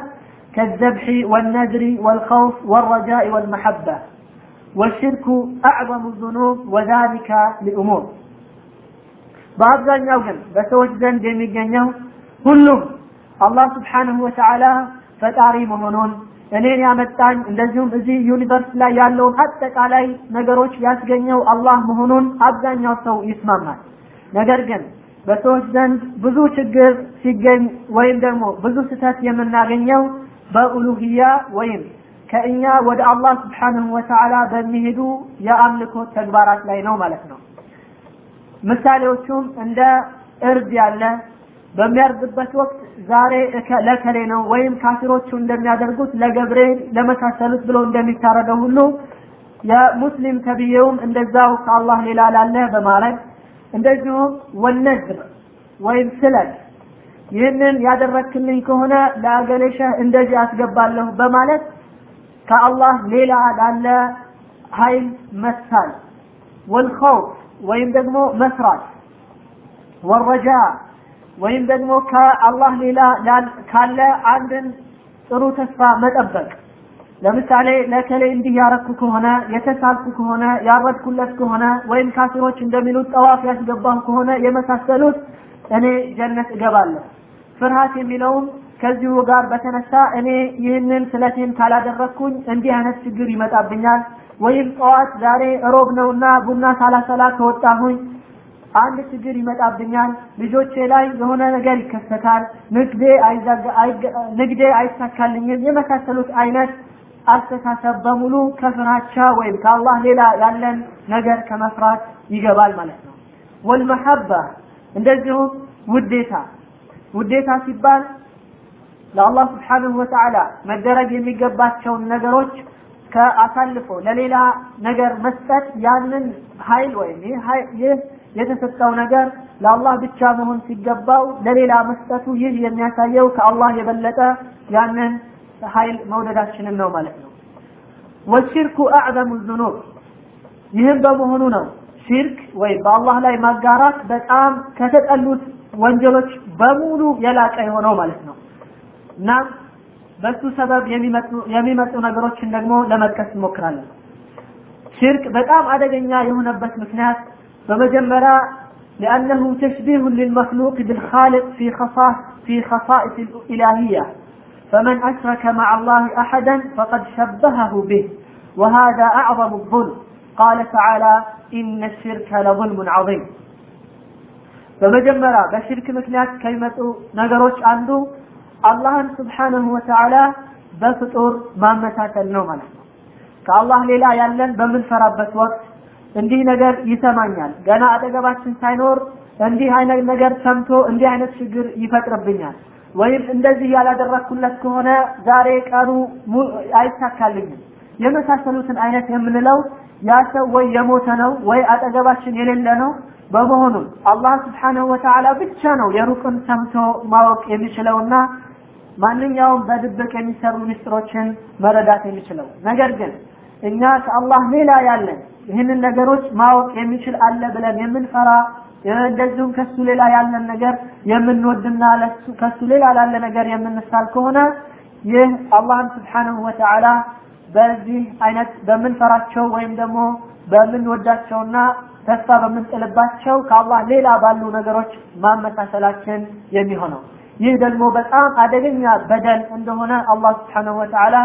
كالذبح والنذر والخوف والرجاء والمحبة والشرك أعظم الذنوب وذلك لأمور በአብዛኛው ግን በሰዎች ዘንድ የሚገኘው ሁሉም አላህ ስብሓንሁ ወተዓላ ፈጣሪ መሆኑን እኔን ያመጣኝ እንደዚሁም እዚህ ዩኒቨርስ ላይ ያለውን አጠቃላይ ነገሮች ያስገኘው አላህ መሆኑን አብዛኛው ሰው ይስማማል። ነገር ግን በሰዎች ዘንድ ብዙ ችግር ሲገኝ ወይም ደግሞ ብዙ ስህተት የምናገኘው በኡሉህያ ወይም ከእኛ ወደ አላህ ስብሓንሁ ወተዓላ በሚሄዱ የአምልኮ ተግባራት ላይ ነው ማለት ነው። ምሳሌዎቹም እንደ እርድ ያለ በሚያርድበት ወቅት ዛሬ ለከሌ ነው ወይም ካፊሮቹ እንደሚያደርጉት ለገብርኤል ለመሳሰሉት ብሎ እንደሚታረደው ሁሉ የሙስሊም ተብዬውም እንደዛው ከአላህ ሌላ ላለ በማለት እንደዚሁም ወነዝር ወይም ስለት ይህንን ያደረክልኝ ከሆነ ለአገሌ ሸህ እንደዚህ አስገባለሁ በማለት ከአላህ ሌላ ላለ ኃይል መሳል ወልኸውፍ ወይም ደግሞ መስራት ወረጃ ወይም ደግሞ ከአላህ ሌላ ካለ አንድን ጥሩ ተስፋ መጠበቅ ለምሳሌ ለከሌ እንዲህ ያረኩ ከሆነ የተሳልኩ ከሆነ ያረድኩለት ከሆነ ወይም ካፊሮች እንደሚሉት ጠዋፍ ያስገባሁ ከሆነ የመሳሰሉት እኔ ጀነት እገባለሁ። ፍርሃት የሚለውም ከዚሁ ጋር በተነሳ እኔ ይህንን ስለቴን ካላደረግኩኝ እንዲህ አይነት ችግር ይመጣብኛል፣ ወይም ጠዋት ዛሬ ሮብ ነውና ቡና ሳላሰላ ከወጣሁኝ አንድ ችግር ይመጣብኛል፣ ልጆቼ ላይ የሆነ ነገር ይከሰታል፣ ንግዴ አይሳካልኝም፣ የመሳሰሉት አይነት አስተሳሰብ በሙሉ ከፍራቻ ወይም ከአላህ ሌላ ያለን ነገር ከመፍራት ይገባል ማለት ነው። ወልመሐባ እንደዚሁም ውዴታ። ውዴታ ሲባል ለአላህ ስብሓንሁ ወተዓላ መደረግ የሚገባቸውን ነገሮች ከአሳልፎ ለሌላ ነገር መስጠት ያንን ኃይል ወይም ይህ የተሰጠው ነገር ለአላህ ብቻ መሆን ሲገባው ለሌላ መስጠቱ ይህ የሚያሳየው ከአላህ የበለጠ ያንን ኃይል መውደዳችንን ነው ማለት ነው። ወሽርኩ አዕዘሙ ዙኑብ ይህም በመሆኑ ነው ሽርክ ወይም በአላህ ላይ ማጋራት በጣም ከተጠሉት ወንጀሎች በሙሉ የላቀ የሆነው ማለት ነው። እናም በሱ ሰበብ የሚመጡ ነገሮችን ደግሞ ለመጥቀስ እንሞክራለን። ሽርክ በጣም አደገኛ የሆነበት ምክንያት በመጀመሪያ لأنه تشبيه للمخلوق بالخالق في خصائص في خصائص الإلهية فمن أشرك مع الله أحدا فقد شبهه به وهذا أعظم الظلم قال تعالى إن الشرك لظلم عظيم በመጀመሪያ በሽርክ ምክንያት ከሚመጡ ነገሮች አንዱ አላህን ስብሓንሁ ወተዓላ በፍጡር ማመሳሰል ነው ማለት ነው። ከአላህ ሌላ ያለን በምንፈራበት ወቅት እንዲህ ነገር ይሰማኛል፣ ገና አጠገባችን ሳይኖር እንዲህ አይነት ነገር ሰምቶ እንዲህ አይነት ችግር ይፈጥርብኛል፣ ወይም እንደዚህ ያላደረግኩለት ከሆነ ዛሬ ቀኑ አይሳካልኝም፣ የመሳሰሉትን አይነት የምንለው ያ ሰው ወይ የሞተ ነው ወይ አጠገባችን የሌለ ነው። በመሆኑም አላህ ስብሓንሁ ወተዓላ ብቻ ነው የሩቅን ሰምቶ ማወቅ የሚችለውና ማንኛውም በድብቅ የሚሰሩ ምስጢሮችን መረዳት የሚችለው። ነገር ግን እኛ ከአላህ ሌላ ያለን ይህንን ነገሮች ማወቅ የሚችል አለ ብለን የምንፈራ እንደዚሁም ከሱ ሌላ ያለን ነገር የምንወድና ከሱ ሌላ ላለ ነገር የምንሳል ከሆነ ይህ አላህን ስብሓንሁ ወተዓላ በዚህ አይነት በምንፈራቸው ወይም ደግሞ በምንወዳቸውና ተስፋ በምንጥልባቸው ከአላህ ሌላ ባሉ ነገሮች ማመሳሰላችን የሚሆነው ይህ ደግሞ በጣም አደገኛ በደል እንደሆነ አላህ ስብሓነሁ ወተዓላ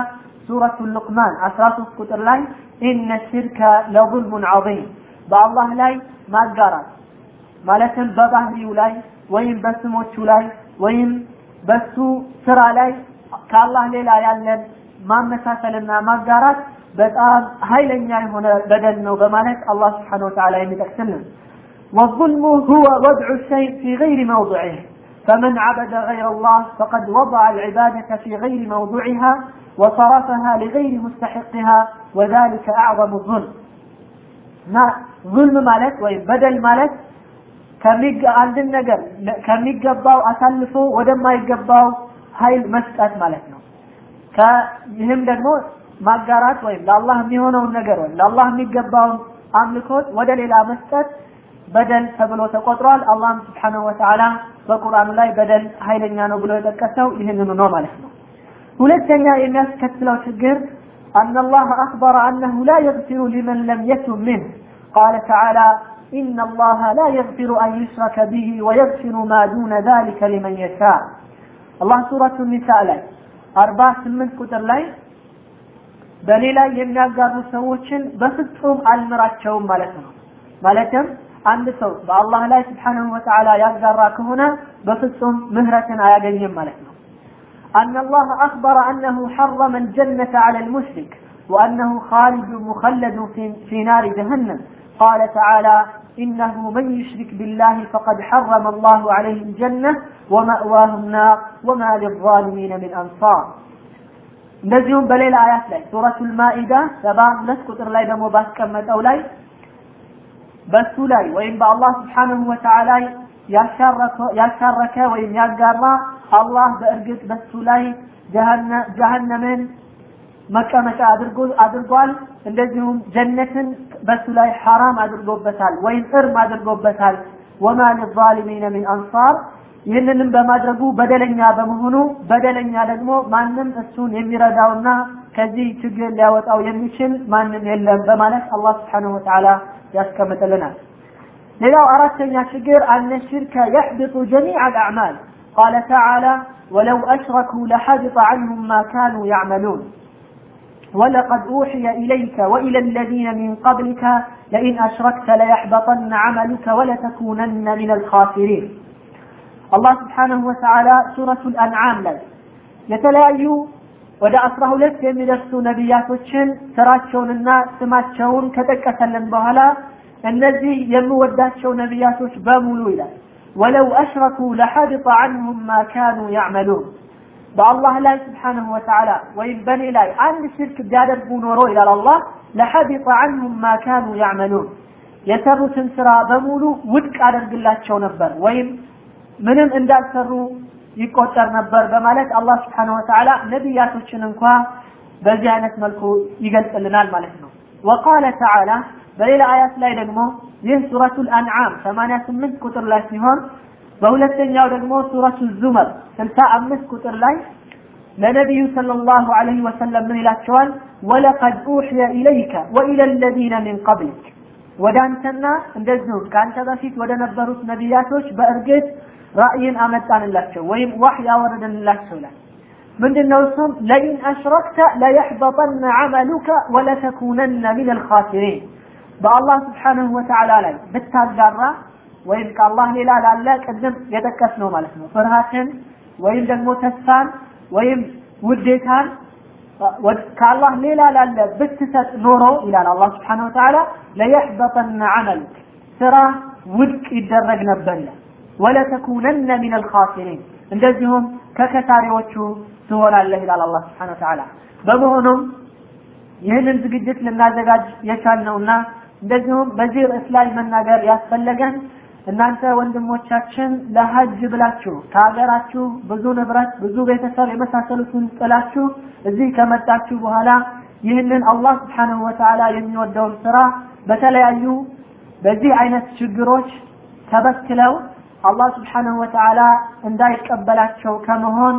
ሱረቱ ሉቅማን 13 ቁጥር ላይ ኢነ ሽርከ ለظልሙን ዐዚም በአላህ ላይ ማጋራት ማለትም በባህሪው ላይ ወይም በስሞቹ ላይ ወይም በሱ ስራ ላይ ከአላህ ሌላ ያለን ማመሳሰልና ማጋራት በጣም ኃይለኛ የሆነ በደል ነው በማለት አላህ ስብሓነሁ ወተዓላ የሚጠቅስልን። ወظልሙ ሁወ ወድዑ ሸይ ፊ ገይሪ መውضዕህ فمن عبد غير الله فقد وضع العبادة في غير موضعها وصرفها لغير مستحقها وذلك أعظم الظلم ما ظلم مالك وين بدل مالك አንድን ነገር ከሚገባው አሳልፎ ወደማይገባው ኃይል መስጠት ማለት ነው። ይህም ደግሞ ማጋራት ወይም ለአላህ የሚሆነውን ነገር ወይም ለአላህ የሚገባውን አምልኮት ወደ ሌላ መስጠት በደል ተብሎ ተቆጥሯል። አላህም ስብሓነሁ ወተዓላ በቁርአኑ ላይ በደል ኃይለኛ ነው ብሎ የጠቀሰው ይህንኑ ነው ማለት ነው። ሁለተኛ የሚያስከትለው ችግር أن الله أخبر أنه لا يغفر لمن لم يتب منه قال تعالى إن الله لا يغفر أن يشرك به ويغفر ما دون ذلك لمن يشاء الله سورة النساء ላይ አርባ ስምንት ቁጥር ላይ በእኔ ላይ የሚያጋሩ ሰዎችን በፍጹም አልምራቸውም ማለት ነው። ማለትም አንድ ሰው በአላህ ላይ ስብሓንሁ ወተዓላ ያጋራ ከሆነ በፍጹም ምህረትን አያገኝም ማለት ነው። أن الله أخبر أنه حرم الجنة على المشرك وأنه خالد مخلد في, في نار جهنم قال تعالى إنه من يشرك بالله فقد حرم الله عليه الجنة ومأواه النار وما للظالمين من أنصار እንደዚሁም በሌላ አያት ላይ ሱረቱል ማኢዳ ሰባ ሁለት ቁጥር ላይ ደግሞ ባስቀመጠው ላይ በሱ ላይ ወይም በአላህ ስብሓንሁ ወተዓላ ያሻረከ ወይም ያጋራ አላህ በእርግጥ በሱ ላይ ጀሀነምን መቀመጫ አድርጎ አድርጓል። እንደዚሁም ጀነትን በሱ ላይ ሐራም አድርጎበታል ወይም እርም አድርጎበታል። ወማ ሊዛሊሚነ ሚን አንሳር ይህንንም በማድረጉ በደለኛ በመሆኑ በደለኛ ደግሞ ማንም እሱን የሚረዳውና ከዚህ ችግር ሊያወጣው የሚችል ማንም የለም በማለት አላህ ስብሓነሁ ወተዓላ ያስቀምጥልናል። ሌላው አራተኛ ችግር አነ ሽርከ የሕብጡ ጀሚዕ አልአዕማል ቃለ ተዓላ ወለው አሽረኩ ለሐቢጠ ዐንሁም ማ ካኑ ያዕመሉን ولقد أوحي إليك وإلى الذين من قبلك لئن أشركت ليحبطن عملك ولتكونن من الخاسرين الله سبحانه وتعالى سورة الأنعام ላይ የተለያዩ ወደ አስራ ሁለት የሚደርሱ ነቢያቶችን ስራቸውንና ስማቸውን ከጠቀሰልን በኋላ እነዚህ የምወዳቸው ነቢያቶች በሙሉ ይላል ወለው አሽረኩ ለሐቢጠ ዐንሁም ማ ካኑ ያዕመሉን በአላህ ላይ ስብሓንሁ ወተዓላ ወይም በእኔ ላይ አንድ ሽርክ ቢያደርጉ ኖሮ ይላል አላህ ለሐቢጠ ዐንሁም ማ ካኑ ያዕመሉን የሰሩትን ስራ በሙሉ ውድቅ አደርግላቸው ነበር ወይም ምንም እንዳልሰሩ ይቆጠር ነበር በማለት አላህ ስብሓንሁ ወተዓላ ነቢያቶችን እንኳ በዚህ አይነት መልኩ ይገልጽልናል ማለት ነው ወቃለ ተዓላ በሌላ አያት ላይ ደግሞ ይህ ሱረቱል አንዓም 88 ቁጥር ላይ ሲሆን በሁለተኛው ደግሞ ሱረቱ ዙመር 65 ቁጥር ላይ ለነቢዩ ሰለላሁ ዐለይሂ ወሰለም ምን ይላቸዋል? ወለቀድ ኡሕየ ኢለይከ ወኢለ ለዚነ ሚን ቀብሊክ ወደ አንተና እንደዚሁ ከአንተ በፊት ወደ ነበሩት ነቢያቶች በእርግጥ ራእይን አመጣንላቸው ወይም ዋህይ አወረድንላቸው ይላል። ምንድነው እሱም ለኢን አሽረክተ ለየሕበጠነ ዐመሉከ ወለተኩነነ ሚን አልኻሲሪን በአላህ ስብሓንሁ ወተዓላ ላይ ብታጋራ ወይም ከአላህ ሌላ ላለ ቅድም የጠቀስነው ማለት ነው ፍርሃትን ወይም ደግሞ ተስፋን ወይም ውዴታን ከአላህ ሌላ ላለ ብትሰጥ ኖሮ ይላል አላህ ስብሓነሁ ወተዓላ ለየሕበጠነ ዐመልክ ስራ ውድቅ ይደረግ ነበር ይላል ወለተኩነነ ሚን አልኻሲሪን እንደዚሁም ከከሳሪዎቹ ትሆናለህ ይላል አላህ ስብሓነሁ ወተዓላ በመሆኑም ይህንን ዝግጅት ልናዘጋጅ የቻልነውና እንደዚሁም በዚህ ርዕስ ላይ መናገር ያስፈለገን እናንተ ወንድሞቻችን ለሀጅ ብላችሁ ከሀገራችሁ ብዙ ንብረት፣ ብዙ ቤተሰብ የመሳሰሉትን ጥላችሁ እዚህ ከመጣችሁ በኋላ ይህንን አላህ ስብሓነሁ ወተዓላ የሚወደውን ስራ በተለያዩ በዚህ አይነት ችግሮች ተበክለው አላህ ስብሓነሁ ወተዓላ እንዳይቀበላቸው ከመሆን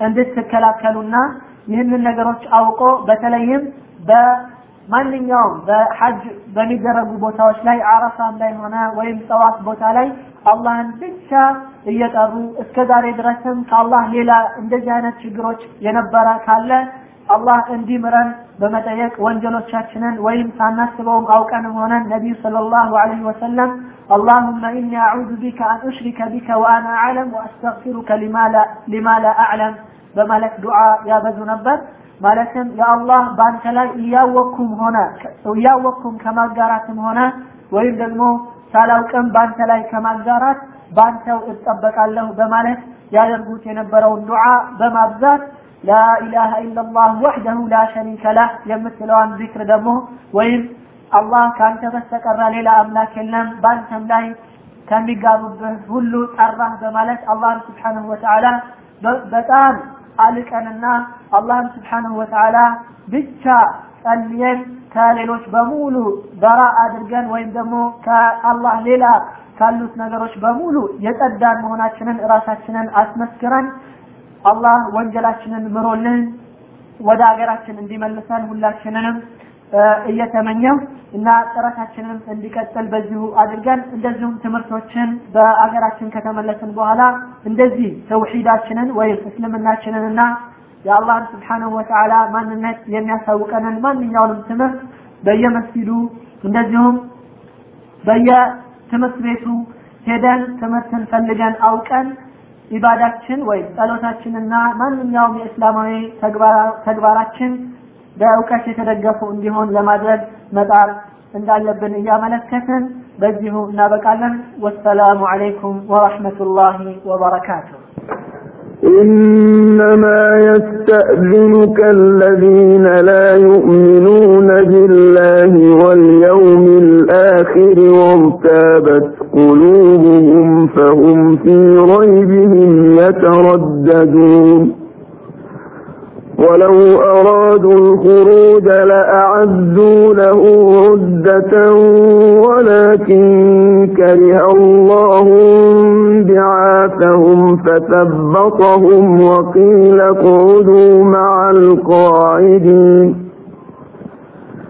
እንድትከላከሉና ይህንን ነገሮች አውቆ በተለይም በማንኛውም በሐጅ በሚደረጉ ቦታዎች ላይ አረፋም ላይ ሆነ ወይም ጠዋፍ ቦታ ላይ አላህን ብቻ እየጠሩ እስከ ዛሬ ድረስም ከአላህ ሌላ እንደዚህ አይነት ችግሮች የነበረ ካለ አላህ እንዲምረን በመጠየቅ ወንጀሎቻችንን ወይም ሳናስበውም አውቀንም ሆነን ነቢዩ ሰለላሁ ዐለይሂ ወሰለም اللهم إني أعوذ بك أن أشرك بك وأنا أعلم وأستغفرك لما لا, لما لا أعلم በማለት ዱዓ ያበዙ ነበር ማለትም የአላህ በአንተ ላይ እያወቅኩም ሆነ እያወቅኩም ከማጋራትም ሆነ ወይም ደግሞ ሳላውቅም በአንተ ላይ ከማጋራት በአንተው እጠበቃለሁ በማለት ያደርጉት የነበረውን ዱዓ በማብዛት ላኢላሃ ኢላላህ ወሕደሁ ላ ሸሪከ ለህ የምትለዋን ዚክር ደግሞ ወይም አላህ ከአንተ በስተቀረ ሌላ አምላክ የለም በአንተም ላይ ከሚጋሩብህ ሁሉ ጠራህ በማለት አላህን ስብሓንሁ ወተዓላ በጣም አልቀንና አላህን ስብሓንሁ ወተዓላ ብቻ ጸልየን ከሌሎች በሙሉ በራ አድርገን ወይም ደግሞ ከአላህ ሌላ ካሉት ነገሮች በሙሉ የጸዳን መሆናችንን ራሳችንን አስመስክረን አላህ ወንጀላችንን ምሮልን ወደ ሀገራችን እንዲመልሰን ሁላችንንም እየተመኘው እና ጥረታችንን እንዲቀጥል በዚሁ አድርገን እንደዚሁም ትምህርቶችን በአገራችን ከተመለስን በኋላ እንደዚህ ተውሂዳችንን ወይም እስልምናችንን የአላህን ስብሓነሁ ወተዓላ ማንነት የሚያሳውቀንን ማንኛውንም ትምህርት በየመስጊዱ እንደዚሁም በየትምህርት ቤቱ ሄደን ትምህርትን ፈልገን አውቀን ኢባዳችን ወይም ጸሎታችንና ማንኛውም የእስላማዊ ተግባራችን በእውቀት የተደገፉ እንዲሆን ለማድረግ መጣር እንዳለብን እያመለከትን በዚሁ እናበቃለን። ወሰላሙ አለይኩም ወረሕመቱላሂ ወበረካቱሁ። إنما يستأذنك الذين لا يؤمنون بالله واليوم الآخر وارتابت قلوبهم فهم في ريبهم يترددون. ولو أراد أرادوا الخروج لأعدوا له عدة ولكن كره الله بعاثهم فثبطهم وقيل اقعدوا مع القاعدين.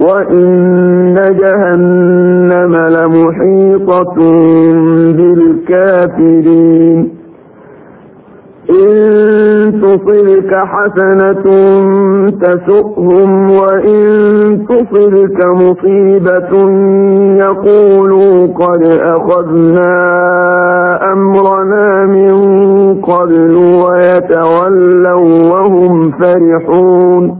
وإن جهنم لمحيطة بالكافرين إن تصلك حسنة تسؤهم وإن تصلك مصيبة يقولوا قد أخذنا أمرنا من قبل ويتولوا وهم فرحون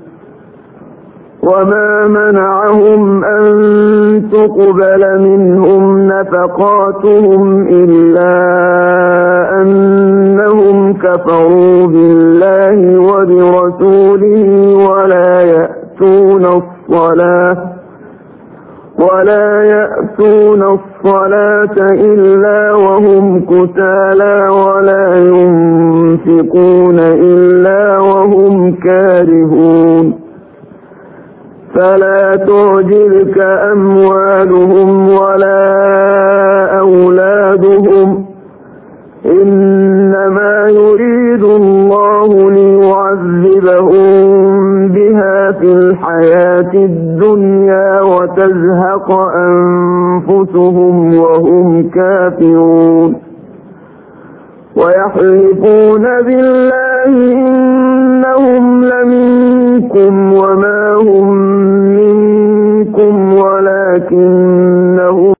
وما منعهم أن تقبل منهم نفقاتهم إلا أنهم كفروا بالله وبرسوله ولا يأتون الصلاة ولا يأتون الصلاة إلا وهم كتالى ولا ينفقون إلا وهم كارهون فلا تعجبك أموالهم ولا أولادهم. إنما يريد الله ليعذبهم بها في الحياة الدنيا وتزهق أنفسهم وهم كافرون. ويحلفون بالله إنهم لمنكم وما هم ولكنه